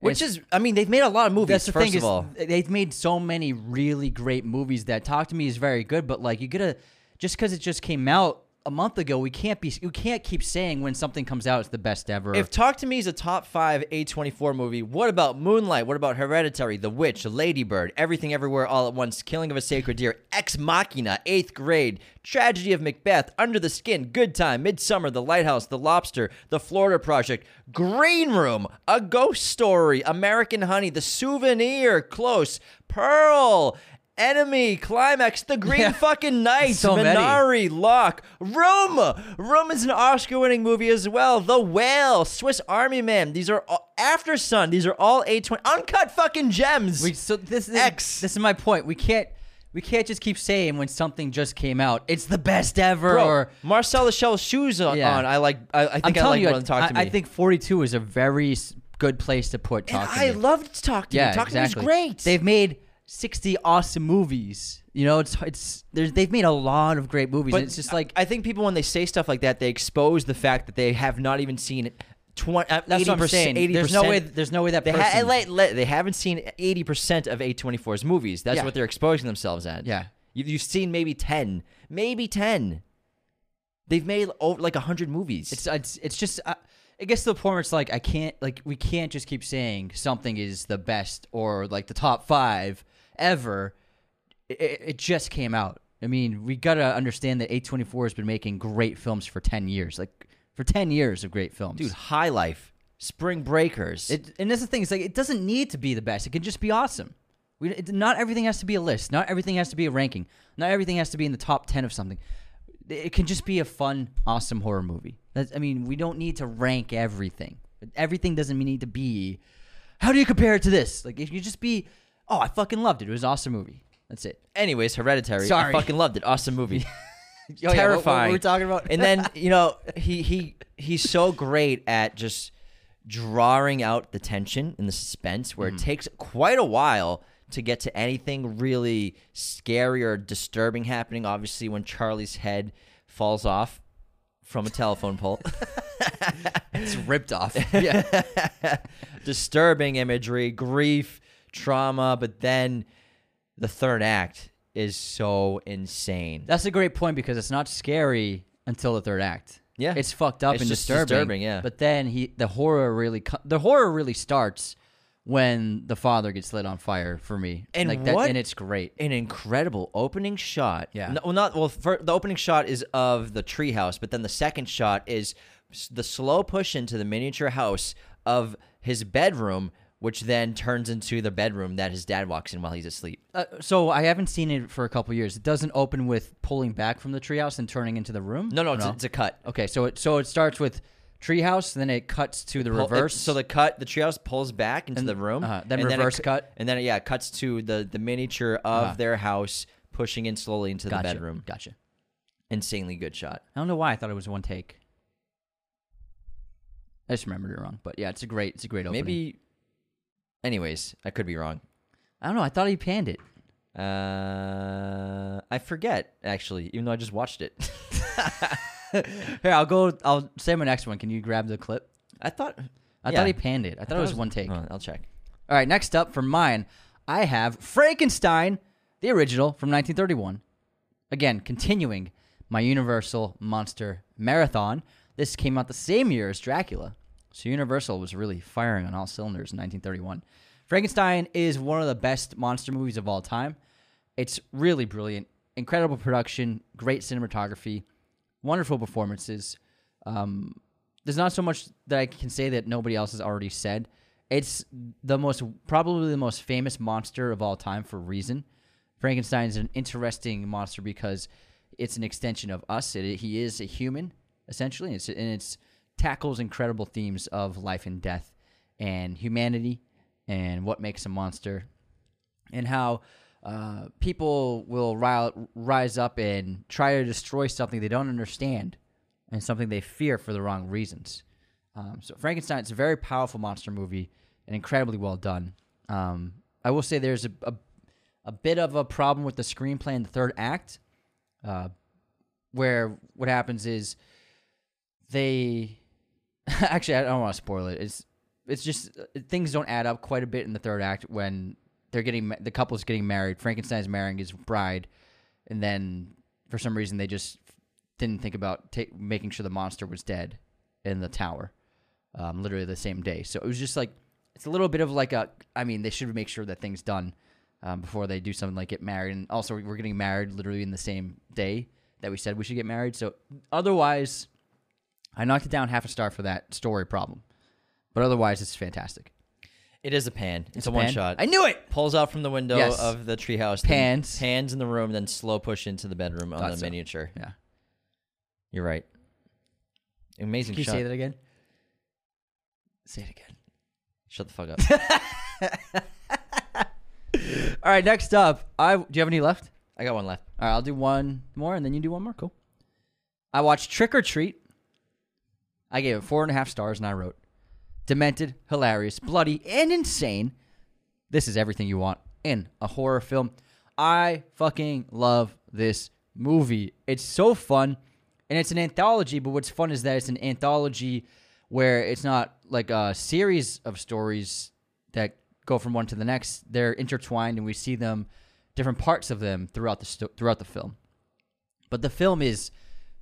[SPEAKER 2] Which is, I mean, they've made a lot of movies.
[SPEAKER 1] That's the
[SPEAKER 2] first
[SPEAKER 1] thing
[SPEAKER 2] of
[SPEAKER 1] is
[SPEAKER 2] all,
[SPEAKER 1] they've made so many really great movies that Talk to Me is very good, but like you gotta just because it just came out a month ago, we can't be you can't keep saying when something comes out it's the best ever.
[SPEAKER 2] If Talk to Me is a top five A24 movie, what about Moonlight? What about Hereditary, The Witch, Ladybird, Everything Everywhere All at Once, Killing of a Sacred Deer, Ex Machina, Eighth Grade, Tragedy of Macbeth, Under the Skin, Good Time, Midsommar, The Lighthouse, The Lobster, The Florida Project, Green Room, A Ghost Story, American Honey, The Souvenir, Close, Pearl, Enemy, Climax, The Green
[SPEAKER 1] Yeah.
[SPEAKER 2] Fucking Knight,
[SPEAKER 1] So many.
[SPEAKER 2] Minari, Locke, Room. Room is an Oscar-winning movie as well. The Whale, Swiss Army Man. These are all, Aftersun. These are all A20 uncut fucking gems.
[SPEAKER 1] We so this is
[SPEAKER 2] X.
[SPEAKER 1] this is my point. We can't we can't just keep saying when something just came out it's the best ever.
[SPEAKER 2] Bro,
[SPEAKER 1] or
[SPEAKER 2] Marcel Shell's shoes on.
[SPEAKER 1] Yeah.
[SPEAKER 2] on. I like. I, I think
[SPEAKER 1] I'm
[SPEAKER 2] I
[SPEAKER 1] telling
[SPEAKER 2] like
[SPEAKER 1] you,
[SPEAKER 2] more than Talk to
[SPEAKER 1] I,
[SPEAKER 2] Me.
[SPEAKER 1] I think 42 is a very good place to put
[SPEAKER 2] And
[SPEAKER 1] Talk to
[SPEAKER 2] I
[SPEAKER 1] Me.
[SPEAKER 2] loved Talk to
[SPEAKER 1] yeah,
[SPEAKER 2] Me. Talk
[SPEAKER 1] exactly.
[SPEAKER 2] to Me was great.
[SPEAKER 1] They've made 60 awesome movies. You know, it's it's there's they've made a lot of great movies.
[SPEAKER 2] but
[SPEAKER 1] and it's just like
[SPEAKER 2] I think people when they say stuff like that, they expose the fact that they have not even seen it. 20, uh,
[SPEAKER 1] That's
[SPEAKER 2] 80%,
[SPEAKER 1] what I'm saying.
[SPEAKER 2] 80%.
[SPEAKER 1] There's no way- there's no way that
[SPEAKER 2] they,
[SPEAKER 1] person-
[SPEAKER 2] let- let- they haven't seen 80% of A24's movies. That's
[SPEAKER 1] Yeah.
[SPEAKER 2] what they're exposing themselves at.
[SPEAKER 1] Yeah.
[SPEAKER 2] You, you've seen maybe 10. Maybe 10. They've made over like 100 movies.
[SPEAKER 1] It's it's it's just uh, it gets to the point where it's like I can't like we can't just keep saying something is the best or like the top five ever. It, it, it just came out. I mean, we gotta understand that A24 has been making great films for ten years, like for ten years of great films,
[SPEAKER 2] Dude, High Life, Spring Breakers.
[SPEAKER 1] It, and that's the thing. It's like it doesn't need to be the best. It can just be awesome. We, it, not everything has to be a list. Not everything has to be a ranking. Not everything has to be in the top ten of something. It can just be a fun, awesome horror movie. That's, I mean, we don't need to rank everything. Everything doesn't need to be. How do you compare it to this? Like, if you just be, oh, I fucking loved it. It was an awesome movie. That's it.
[SPEAKER 2] Anyways, Hereditary. I fucking loved it. Awesome movie. [laughs]
[SPEAKER 1] Oh, yeah, what- what
[SPEAKER 2] Terrifying.
[SPEAKER 1] were we talking about?
[SPEAKER 2] and then [laughs] you know he he he's so great at just drawing out the tension and the suspense, where
[SPEAKER 1] Mm-hmm.
[SPEAKER 2] it takes quite a while to get to anything really scary or disturbing happening. Obviously, when Charlie's head falls off from a telephone pole. [laughs]
[SPEAKER 1] it's ripped off. yeah.
[SPEAKER 2] disturbing imagery, grief, trauma, but then the third act is so insane.
[SPEAKER 1] That's a great point because it's not scary until the third act.
[SPEAKER 2] Yeah.
[SPEAKER 1] it's fucked up
[SPEAKER 2] It's
[SPEAKER 1] and disturbing.
[SPEAKER 2] disturbing, yeah.
[SPEAKER 1] but then he the horror really the horror really starts when the father gets lit on fire for me.
[SPEAKER 2] And
[SPEAKER 1] like that,
[SPEAKER 2] what-
[SPEAKER 1] and it's great.
[SPEAKER 2] An incredible opening shot.
[SPEAKER 1] Yeah.
[SPEAKER 2] No, well, not well. the opening shot is of the treehouse, but then the second shot is the slow push into the miniature house of his bedroom, which then turns into the bedroom that his dad walks in while he's asleep.
[SPEAKER 1] Uh, so I haven't seen it for a couple years. It doesn't open with pulling back from the treehouse and turning into the room.
[SPEAKER 2] No, no, it's, A, it's a cut.
[SPEAKER 1] okay, so it so it starts with treehouse, then it cuts to the
[SPEAKER 2] Pull- it-
[SPEAKER 1] reverse.
[SPEAKER 2] so the cut, the treehouse pulls back into
[SPEAKER 1] And-
[SPEAKER 2] the room,
[SPEAKER 1] uh-huh, then
[SPEAKER 2] and
[SPEAKER 1] reverse
[SPEAKER 2] it,
[SPEAKER 1] cut.
[SPEAKER 2] and then yeah, it cuts to the the miniature of
[SPEAKER 1] Uh-huh.
[SPEAKER 2] their house pushing in slowly into the bedroom.
[SPEAKER 1] Gotcha.
[SPEAKER 2] Insanely good shot.
[SPEAKER 1] I don't know why I thought it was one take. I just remembered it wrong, but yeah, it's a great, it's a great opening.
[SPEAKER 2] Maybe. Anyways, I could be wrong.
[SPEAKER 1] I don't know. I thought he panned it.
[SPEAKER 2] Uh, I forget actually, even though I just watched it. [laughs]
[SPEAKER 1] Here, I'll go. I'll say my next one. Can you grab the clip?
[SPEAKER 2] I thought.
[SPEAKER 1] I
[SPEAKER 2] yeah.
[SPEAKER 1] thought he panned it. I thought, it was, one take.
[SPEAKER 2] Oh, I'll check.
[SPEAKER 1] All right, next up for mine, I have Frankenstein, the original from 1931. Again, continuing my Universal Monster Marathon. This came out the same year as Dracula. So Universal was really firing on all cylinders in 1931. Frankenstein is one of the best monster movies of all time. It's really brilliant, incredible production, great cinematography, wonderful performances. Um, there's not so much that I can say that nobody else has already said. It's the most, probably the most famous monster of all time for a reason. Frankenstein is an interesting monster because it's an extension of us. It, he is a human, essentially, it's, and it's tackles incredible themes of life and death and humanity and what makes a monster. and how uh, people will ri- rise up and try to destroy something they don't understand and something they fear for the wrong reasons. Um, so Frankenstein, is a very powerful monster movie and incredibly well done. Um, I will say there's a, a, a bit of a problem with the screenplay in the third act, uh, where what happens is they [laughs] actually I don't want to spoil it. It's it's just uh, things don't add up quite a bit in the third act when they're getting the couple's getting married. Frankenstein's marrying his bride, and then for some reason they just didn't think about ta- making sure the monster was dead in the tower, um, literally the same day. So it was just like it's a little bit of like a. I mean, they should make sure that things done um, before they do something like get married. And also, we're getting married literally in the same day that we said we should get married. So otherwise, I knocked it down half a star for that story problem. But otherwise, it's fantastic.
[SPEAKER 2] It is a pan. It's,
[SPEAKER 1] It's
[SPEAKER 2] a
[SPEAKER 1] a
[SPEAKER 2] one
[SPEAKER 1] pan?
[SPEAKER 2] shot.
[SPEAKER 1] I knew it!
[SPEAKER 2] Pulls out from the window
[SPEAKER 1] Yes.
[SPEAKER 2] of the treehouse. then
[SPEAKER 1] Pans.
[SPEAKER 2] Pans in the room, then slow push into the bedroom on
[SPEAKER 1] Thought
[SPEAKER 2] the
[SPEAKER 1] so.
[SPEAKER 2] miniature.
[SPEAKER 1] Yeah.
[SPEAKER 2] You're right. Amazing
[SPEAKER 1] Can you
[SPEAKER 2] shot.
[SPEAKER 1] say that again? Say it again.
[SPEAKER 2] Shut the fuck up. [laughs]
[SPEAKER 1] All right, next up, I do you have any left?
[SPEAKER 2] I got one left.
[SPEAKER 1] All right, I'll do one more, and then you do one more. Cool. I watched Trick 'r Treat. I gave it four and a half stars, and I wrote, "Demented, hilarious, bloody, and insane. This is everything you want in a horror film." I fucking love this movie. It's so fun, and it's an anthology. But what's fun is that it's an anthology where it's not like a series of stories that go from one to the next. They're intertwined, and we see them, different parts of them throughout the sto- throughout the film. But the film is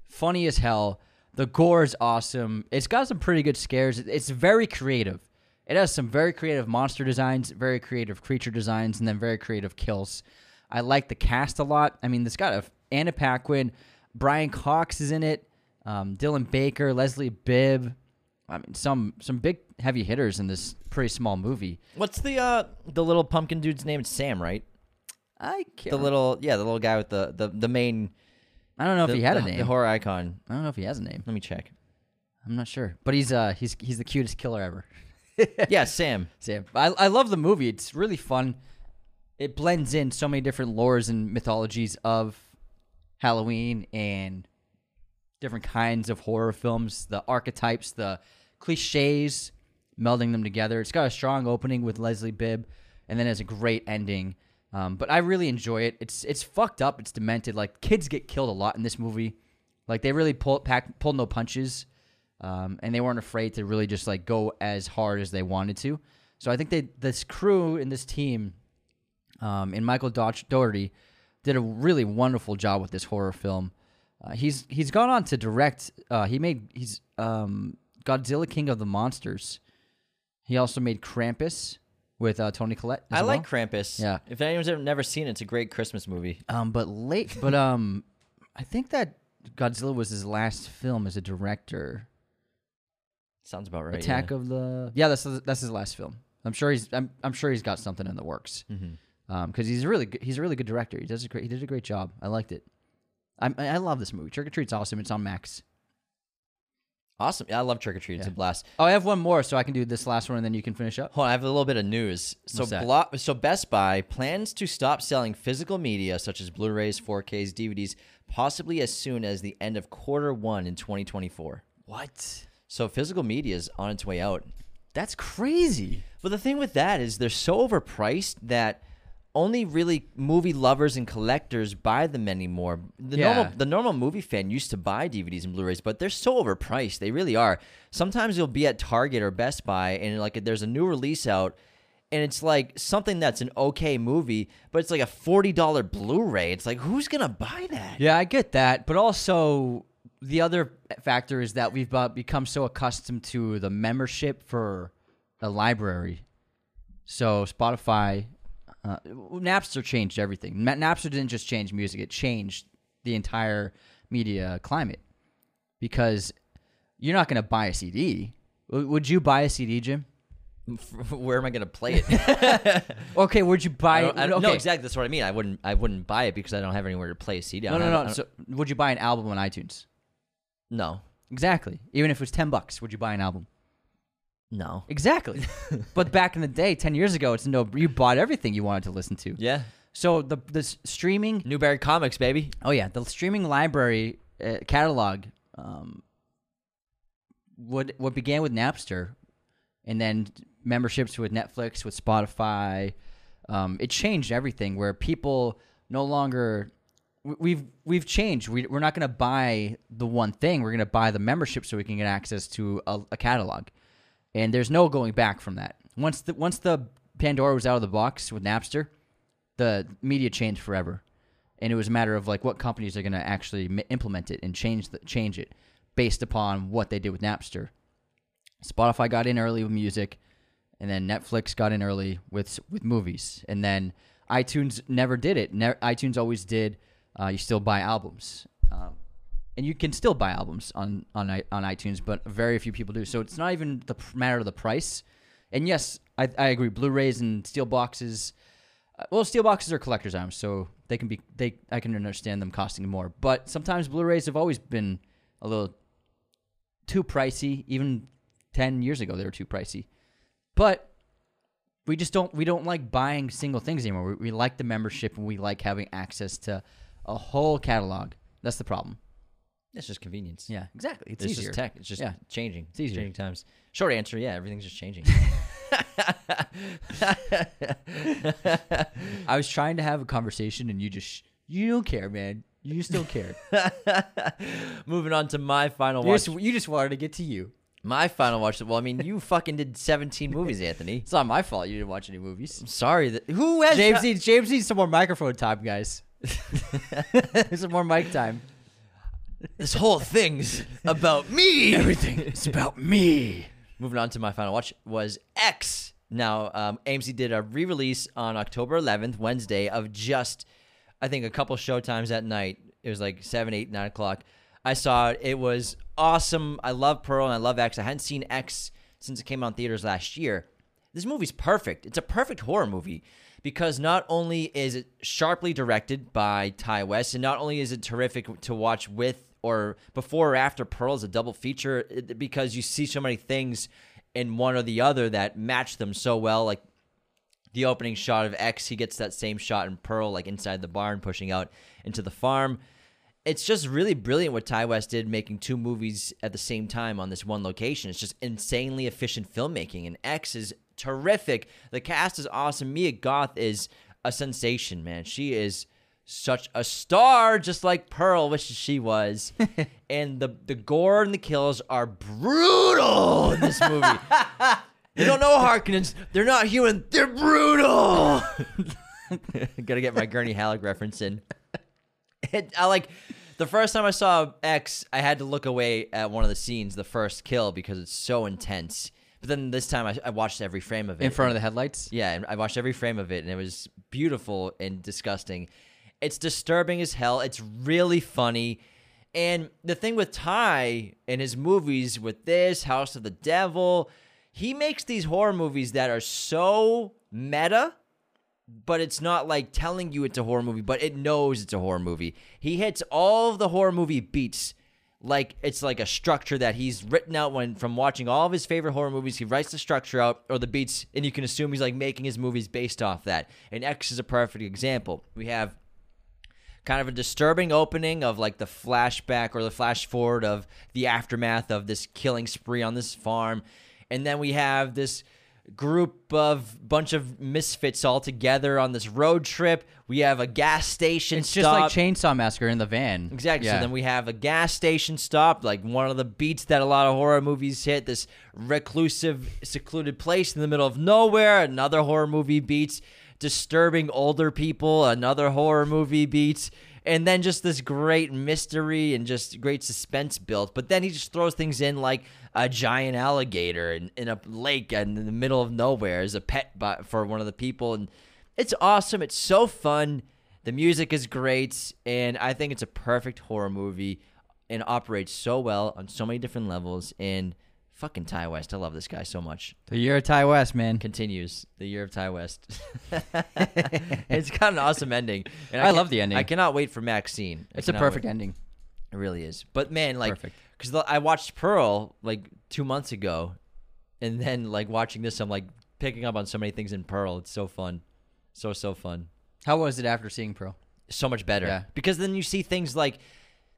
[SPEAKER 1] funny as hell. The gore is awesome. It's got some pretty good scares. It's very creative. It has some very creative monster designs, very creative creature designs, and then very creative kills. I like the cast a lot. I mean, it's got a Anna Paquin, Brian Cox is in it, um, Dylan Baker, Leslie Bibb. I mean, some some big heavy hitters in this pretty small movie.
[SPEAKER 2] What's the uh the little pumpkin dude's name? It's Sam, right?
[SPEAKER 1] I can't.
[SPEAKER 2] The little yeah, the little guy with the the, the main
[SPEAKER 1] I don't know if he had a name.
[SPEAKER 2] The horror icon.
[SPEAKER 1] I don't know if he has a name.
[SPEAKER 2] Let me check.
[SPEAKER 1] I'm not sure, but he's uh he's he's the cutest killer ever. [laughs]
[SPEAKER 2] yeah, Sam.
[SPEAKER 1] Sam. I, I love the movie. It's really fun. It blends in so many different lores and mythologies of Halloween and different kinds of horror films, the archetypes, the cliches, melding them together. It's got a strong opening with Leslie Bibb, and then has a great ending. Um, but I really enjoy it. It's it's fucked up. It's demented. Like kids get killed a lot in this movie. Like they really pull pack, pulled no punches, um, and they weren't afraid to really just like go as hard as they wanted to. So I think they this crew and this team, um, and Michael Dougherty, did a really wonderful job with this horror film. Uh, he's he's gone on to direct. Uh, he made he's um, Godzilla King of the Monsters. He also made Krampus with uh, Toni Collette. as
[SPEAKER 2] I
[SPEAKER 1] well.
[SPEAKER 2] like Krampus.
[SPEAKER 1] Yeah.
[SPEAKER 2] If anyone's ever never seen it, it's a great Christmas movie.
[SPEAKER 1] Um, but late, but [laughs] um, I think that Godzilla was his last film as a director.
[SPEAKER 2] Sounds about right.
[SPEAKER 1] Attack of the yeah, that's that's his last film. I'm sure he's I'm, I'm sure he's got something in the works.
[SPEAKER 2] Mm-hmm.
[SPEAKER 1] Um, because he's a really good, he's a really good director. He does a great he did a great job. I liked it. I I love this movie. Trick 'r Treat's awesome. It's on Max.
[SPEAKER 2] Awesome. Yeah, I love Trick 'r Treat. It's a blast.
[SPEAKER 1] Oh, I have one more, so I can do this last one, and then you can finish up.
[SPEAKER 2] Hold on, I have a little bit of news. So,
[SPEAKER 1] What's that?
[SPEAKER 2] Blo- so Best Buy plans to stop selling physical media such as Blu-rays, 4Ks, DVDs, possibly as soon as the end of quarter one in 2024.
[SPEAKER 1] What?
[SPEAKER 2] So physical media is on its way out.
[SPEAKER 1] That's crazy.
[SPEAKER 2] But the thing with that is they're so overpriced that only really movie lovers and collectors buy them anymore. The
[SPEAKER 1] Yeah.
[SPEAKER 2] normal the normal movie fan used to buy DVDs and Blu-rays, but they're so overpriced. They really are. Sometimes you'll be at Target or Best Buy and like there's a new release out and it's like something that's an okay movie, but it's like a $40 Blu-ray. It's like who's going to buy that?
[SPEAKER 1] Yeah, I get that, but also the other factor is that we've become so accustomed to the membership for a library. So Spotify, uh, Napster changed everything. Napster didn't just change music; it changed the entire media climate because you're not going to buy a CD. W- Would you buy a CD, Jim? [laughs]
[SPEAKER 2] Where am I going to play it? [laughs]
[SPEAKER 1] Okay, would you buy?
[SPEAKER 2] don't, I don't,
[SPEAKER 1] okay.
[SPEAKER 2] No, exactly. That's what I mean. I wouldn't. I wouldn't buy it because I don't have anywhere to play a CD.
[SPEAKER 1] No, no, no. So, would you buy an album on iTunes?
[SPEAKER 2] no,
[SPEAKER 1] Exactly. Even if it was ten bucks, would you buy an album?
[SPEAKER 2] No.
[SPEAKER 1] Exactly. [laughs] but back in the day, ten years ago, it's no. You bought everything you wanted to listen to.
[SPEAKER 2] Yeah.
[SPEAKER 1] So the the s- streaming.
[SPEAKER 2] Newbury Comics, baby.
[SPEAKER 1] Oh yeah, the streaming library uh, catalog. Um, what what began with Napster, and then memberships with Netflix, with Spotify. Um, it changed everything. Where people no longer we- we've we've changed. We, we're not going to buy the one thing. We're going to buy the membership so we can get access to a, a catalog, and there's no going back from that. Once the once the Pandora was out of the box with Napster, the media changed forever, and it was a matter of like what companies are going to actually m- implement it and change the, change it based upon what they did with Napster. Spotify got in early with music, and then Netflix got in early with with movies, and then iTunes never did it. Ne- iTunes always did. Uh, you still buy albums, um, and you can still buy albums on on on iTunes, but very few people do. So it's not even the matter of the price. And yes, I, I agree. Blu-rays and steel boxes. Uh, well, steel boxes are collector's items, so they can be they. I can understand them costing more, but sometimes Blu-rays have always been a little too pricey. Even ten years ago, they were too pricey. But we just don't we don't like buying single things anymore. We, we like the membership and we like having access to a whole catalog. That's the problem.
[SPEAKER 2] It's just convenience.
[SPEAKER 1] Yeah, exactly. It's,
[SPEAKER 2] It's,
[SPEAKER 1] easier.
[SPEAKER 2] just tech. It's just
[SPEAKER 1] Yeah.
[SPEAKER 2] changing. It's
[SPEAKER 1] easier.
[SPEAKER 2] Changing times. Short answer, yeah, everything's just changing. [laughs]
[SPEAKER 1] I was trying to have a conversation and you just you don't care, man. You just don't care. [laughs]
[SPEAKER 2] Moving on to my final
[SPEAKER 1] you,
[SPEAKER 2] watch.
[SPEAKER 1] just, you just wanted to get to you.
[SPEAKER 2] My final watch. Well, I mean, you fucking did 17 movies, Anthony.
[SPEAKER 1] It's not my fault you didn't watch any movies.
[SPEAKER 2] I'm sorry that who has
[SPEAKER 1] James
[SPEAKER 2] ti-
[SPEAKER 1] needs James needs some more microphone time, guys. [laughs] some more mic time.
[SPEAKER 2] This whole thing's about me.
[SPEAKER 1] Everything is about me.
[SPEAKER 2] Moving on to my final watch was X. Now, um, AMC did a re-release on October 11th, Wednesday, of just, I think, a couple showtimes at night. It was like seven, eight, nine o'clock. I saw it. It was awesome. I love Pearl and I love X. I hadn't seen X since it came out in theaters last year. This movie's perfect. It's a perfect horror movie because not only is it sharply directed by Ti West, and not only is it terrific to watch with or before or after Pearl is a double feature, because you see so many things in one or the other that match them so well. Like the opening shot of X, he gets that same shot in Pearl, like inside the barn, pushing out into the farm. It's just really brilliant what Ti West did, making two movies at the same time on this one location. It's just insanely efficient filmmaking, and X is terrific. The cast is awesome. Mia Goth is a sensation, man. She is such a star, just like Pearl, which she was. [laughs] and the the gore and the kills are brutal in this movie. [laughs] They don't know Harkonnens. They're not human. They're brutal. [laughs] Gotta get my Gurney Halleck reference in. It, I like the first time I saw X, I had to look away at one of the scenes, the first kill, because it's so intense. But then this time I, I watched every frame of it.
[SPEAKER 1] In front of the headlights?
[SPEAKER 2] Yeah, and I watched every frame of it, and it was beautiful and disgusting. It's disturbing as hell. It's really funny. And the thing with Ti and his movies, with this, House of the Devil, he makes these horror movies that are so meta, but it's not like telling you it's a horror movie, but it knows it's a horror movie. He hits all of the horror movie beats like it's like a structure that he's written out when from watching all of his favorite horror movies. He writes the structure out or the beats, and you can assume he's like making his movies based off that. And X is a perfect example. We have kind of a disturbing opening of like the flashback or the flash forward of the aftermath of this killing spree on this farm. And then we have this group of bunch of misfits all together on this road trip. We have a gas station
[SPEAKER 1] It's just like Chainsaw Massacre in the van.
[SPEAKER 2] Exactly.
[SPEAKER 1] Yeah.
[SPEAKER 2] So then we have a gas station stop, like one of the beats that a lot of horror movies hit. This reclusive, secluded place in the middle of nowhere. Another horror movie beats. Disturbing older people. Another horror movie beats. And then just this great mystery and just great suspense built. But then he just throws things in like a giant alligator in, in a lake and in the middle of nowhere as a pet for one of the people. And it's awesome. It's so fun. The music is great, and I think it's a perfect horror movie and operates so well on so many different levels. And fucking Ti West, I love this guy so much.
[SPEAKER 1] The year of Ti West, man.
[SPEAKER 2] Continues the year of Ti West. [laughs] it's got an awesome ending. And
[SPEAKER 1] I
[SPEAKER 2] can-
[SPEAKER 1] love the ending.
[SPEAKER 2] I cannot wait for Maxine. I
[SPEAKER 1] It's a perfect
[SPEAKER 2] wait.
[SPEAKER 1] ending.
[SPEAKER 2] It really is. But man, like, because I watched Pearl like two months ago, and then like watching this, I'm like picking up on so many things in Pearl. It's so fun, so so fun,
[SPEAKER 1] How was it after seeing Pearl?
[SPEAKER 2] so much better.
[SPEAKER 1] Yeah.
[SPEAKER 2] Because then you see things like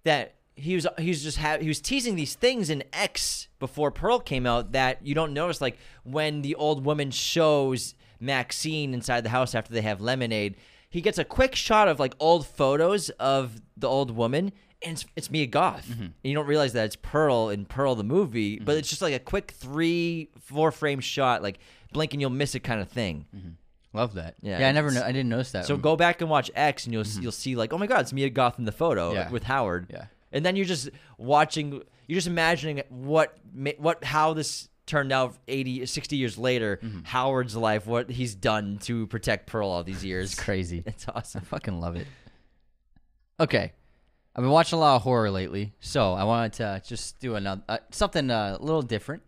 [SPEAKER 2] that. He was he was just ha- he was teasing these things in X before Pearl came out that you don't notice. Like when the old woman shows Maxine inside the house after they have lemonade, he gets a quick shot of like old photos of the old woman. And it's, it's Mia Goth.
[SPEAKER 1] Mm-hmm.
[SPEAKER 2] And you don't realize that it's Pearl in Pearl the movie, but it's just like a quick three, four frame shot, like blink and you'll miss it kind of thing.
[SPEAKER 1] Love that.
[SPEAKER 2] Yeah,
[SPEAKER 1] Yeah, I never know. I didn't notice that.
[SPEAKER 2] So go back and watch X, and you'll you'll see like, oh my god, it's Mia Goth in the photo
[SPEAKER 1] Mm-hmm. Yeah.
[SPEAKER 2] with Howard.
[SPEAKER 1] Yeah.
[SPEAKER 2] And then you're just watching, you're just imagining what what how this turned out 80, 60 years later.
[SPEAKER 1] Mm-hmm.
[SPEAKER 2] Howard's life, what he's done to protect Pearl all these years.
[SPEAKER 1] It's crazy. [laughs]
[SPEAKER 2] It's awesome I
[SPEAKER 1] fucking love it. Okay, I've been watching a lot of horror lately, so I wanted to just do another uh, something uh, a little different.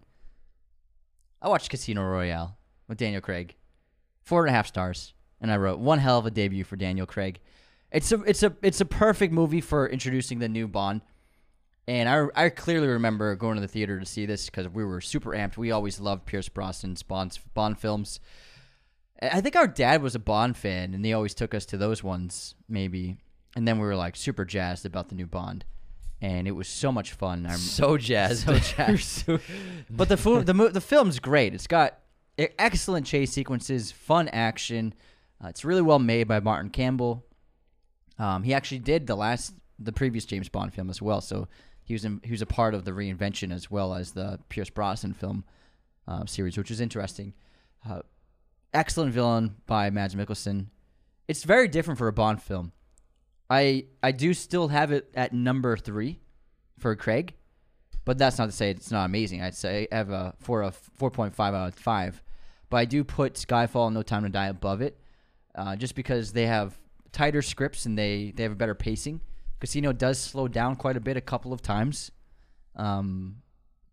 [SPEAKER 1] I watched Casino Royale with Daniel Craig, four and a half stars, and I wrote one hell of a debut for Daniel Craig. It's a it's a it's a perfect movie for introducing the new Bond. And I, I clearly remember going to the theater to see this because we were super amped. We always loved Pierce Brosnan's Bond, Bond films. I think our dad was a Bond fan, and they always took us to those ones, maybe. And then we were like super jazzed about the new Bond, and it was so much fun. I rem- [laughs]
[SPEAKER 2] So jazzed.
[SPEAKER 1] So jazzed. [laughs] but the fo- the mo- the film's great. It's got excellent chase sequences, fun action. Uh, it's really well made by Martin Campbell. Um, he actually did the last, the previous James Bond film as well. So he was in, he was a part of the reinvention as well as the Pierce Brosnan film uh, series, which is interesting. Uh, excellent villain by Mads Mikkelsen. It's very different for a Bond film. I I do still have it at number three for Craig, but that's not to say it's not amazing. I'd say I have a for a four point five out of five, but I do put Skyfall and No Time to Die above it, uh, just because they have tighter scripts and they they have a better pacing. Casino does slow down quite a bit a couple of times, um,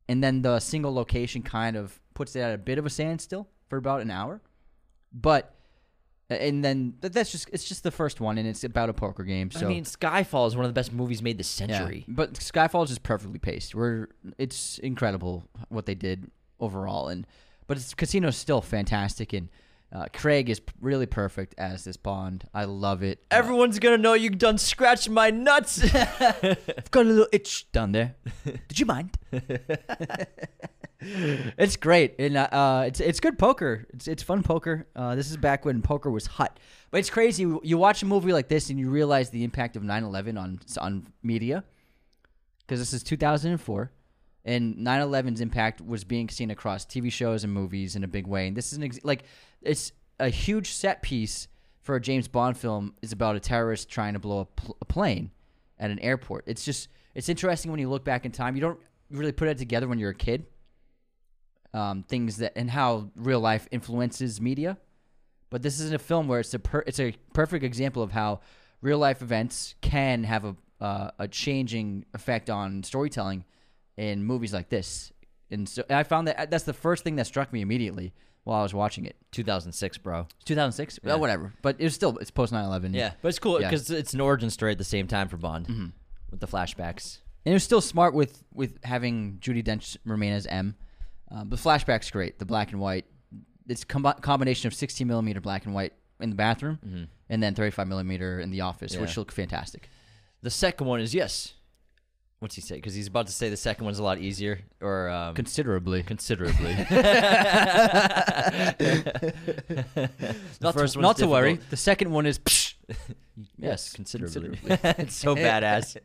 [SPEAKER 1] and then the single location kind of puts it at a bit of a standstill for about an hour, but. And then that's just it's just the first one, and it's about a poker game. So
[SPEAKER 2] I mean, Skyfall is one of the best movies made this
[SPEAKER 1] yeah,
[SPEAKER 2] century.
[SPEAKER 1] but Skyfall is just perfectly paced. We're it's incredible what they did overall, and but it's, Casino's still fantastic, and uh, Craig is p- really perfect as this Bond. I love it. Uh,
[SPEAKER 2] Everyone's gonna know you done scratched my nuts.
[SPEAKER 1] I've [laughs] [laughs] got a little itch down there. Did you mind? [laughs] it's great, and uh, uh, it's it's good poker. It's it's fun poker. Uh, this is back when poker was hot, but it's crazy. You watch a movie like this, and you realize the impact of 9/11 on on media, because this is 2004, and 9/11's impact was being seen across TV shows and movies in a big way. And this is an ex- like it's a huge set piece for a James Bond film is about a terrorist trying to blow a, pl- a plane at an airport. It's just it's interesting when you look back in time. You don't really put it together when you're a kid. Um, things that and how real life influences media, but this isn't a film where it's a per, it's a perfect example of how real life events can have a uh, a changing effect on storytelling in movies like this. And so I found that that's the first thing that struck me immediately while I was watching it.
[SPEAKER 2] 2006, bro.
[SPEAKER 1] 2006,
[SPEAKER 2] Yeah.
[SPEAKER 1] well, whatever, but it's still it's post 9/11.
[SPEAKER 2] Yeah, but it's cool
[SPEAKER 1] Yeah.
[SPEAKER 2] because it's an origin story at the same time for Bond with the flashbacks.
[SPEAKER 1] And it was still smart with with having Judi Dench remain as M. Um, the flashback's great. The black and white. It's a combi- combination of 16 millimeter black and white in the bathroom, and then 35 millimeter in the office, which look fantastic.
[SPEAKER 2] The second one is yes. What's he say? Because he's about to say the second one's a lot easier or um,
[SPEAKER 1] Considerably.
[SPEAKER 2] considerably. [laughs] [laughs]
[SPEAKER 1] not to, not to worry. The second one is. Psh. [laughs]
[SPEAKER 2] yes, considerably.
[SPEAKER 1] considerably.
[SPEAKER 2] it's so badass.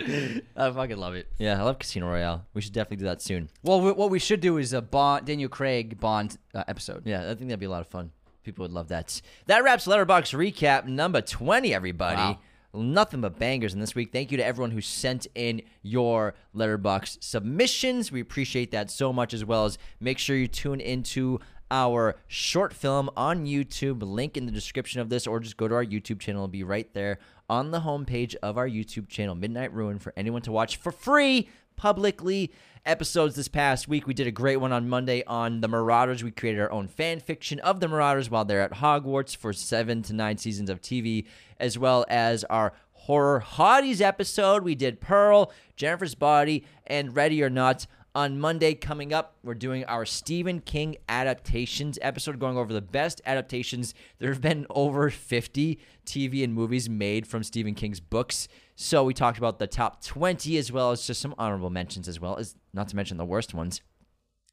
[SPEAKER 1] I fucking love it.
[SPEAKER 2] Yeah, I love Casino Royale. We should definitely do that soon.
[SPEAKER 1] Well, we, what we should do is a Bond, Daniel Craig Bond uh, episode.
[SPEAKER 2] Yeah, I think that'd be a lot of fun. People would love that. That wraps Letterboxd recap number 20, everybody.
[SPEAKER 1] Wow.
[SPEAKER 2] Nothing but bangers in this week. Thank you to everyone who sent in your Letterboxd submissions. We appreciate that so much, as well as make sure you tune into our short film on YouTube. Link in the description of this, or just go to our YouTube channel. It'll be right there on the homepage of our YouTube channel, Midnight Ruin, for anyone to watch for free publicly. Episodes this past week. We did a great one on Monday on the Marauders. We created our own fan fiction of the Marauders while they're at Hogwarts for seven to nine seasons of TV, as well as our horror hotties episode. We did Pearl, Jennifer's Body, and Ready or Not On Monday, coming up, we're doing our Stephen King adaptations episode, going over the best adaptations. There have been over 50 TV and movies made from Stephen King's books. So we talked about the top 20 as well as just some honorable mentions, as well as not to mention the worst ones.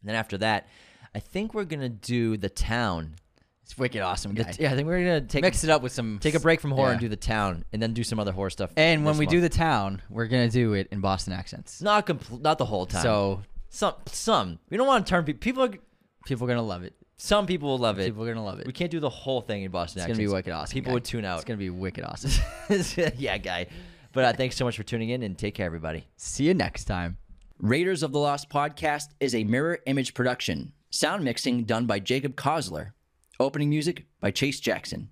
[SPEAKER 2] And then after that, I think we're going to do The Town.
[SPEAKER 1] It's wicked awesome,
[SPEAKER 2] The-
[SPEAKER 1] guy.
[SPEAKER 2] yeah, I think we're going to take
[SPEAKER 1] Mix it up with some
[SPEAKER 2] take a break from horror
[SPEAKER 1] yeah.
[SPEAKER 2] and do The Town, and then do some other horror stuff.
[SPEAKER 1] And when we
[SPEAKER 2] month.
[SPEAKER 1] do the town, we're gonna do it in Boston accents.
[SPEAKER 2] not compl- not the whole time.
[SPEAKER 1] So
[SPEAKER 2] some some we don't want to turn pe- people. Are,
[SPEAKER 1] people are gonna love it.
[SPEAKER 2] some people will love it.
[SPEAKER 1] People are gonna love it.
[SPEAKER 2] We can't do the whole thing in Boston.
[SPEAKER 1] It's gonna be
[SPEAKER 2] accents.
[SPEAKER 1] wicked awesome.
[SPEAKER 2] People
[SPEAKER 1] guy.
[SPEAKER 2] would tune out.
[SPEAKER 1] It's gonna be wicked awesome. [laughs]
[SPEAKER 2] yeah, guy. But uh, thanks so much for tuning in and take care, everybody.
[SPEAKER 1] See you next time.
[SPEAKER 4] Raiders of the Lost podcast is a mirror image production. Sound mixing done by Jacob Kosler. Opening music by Chase Jackson.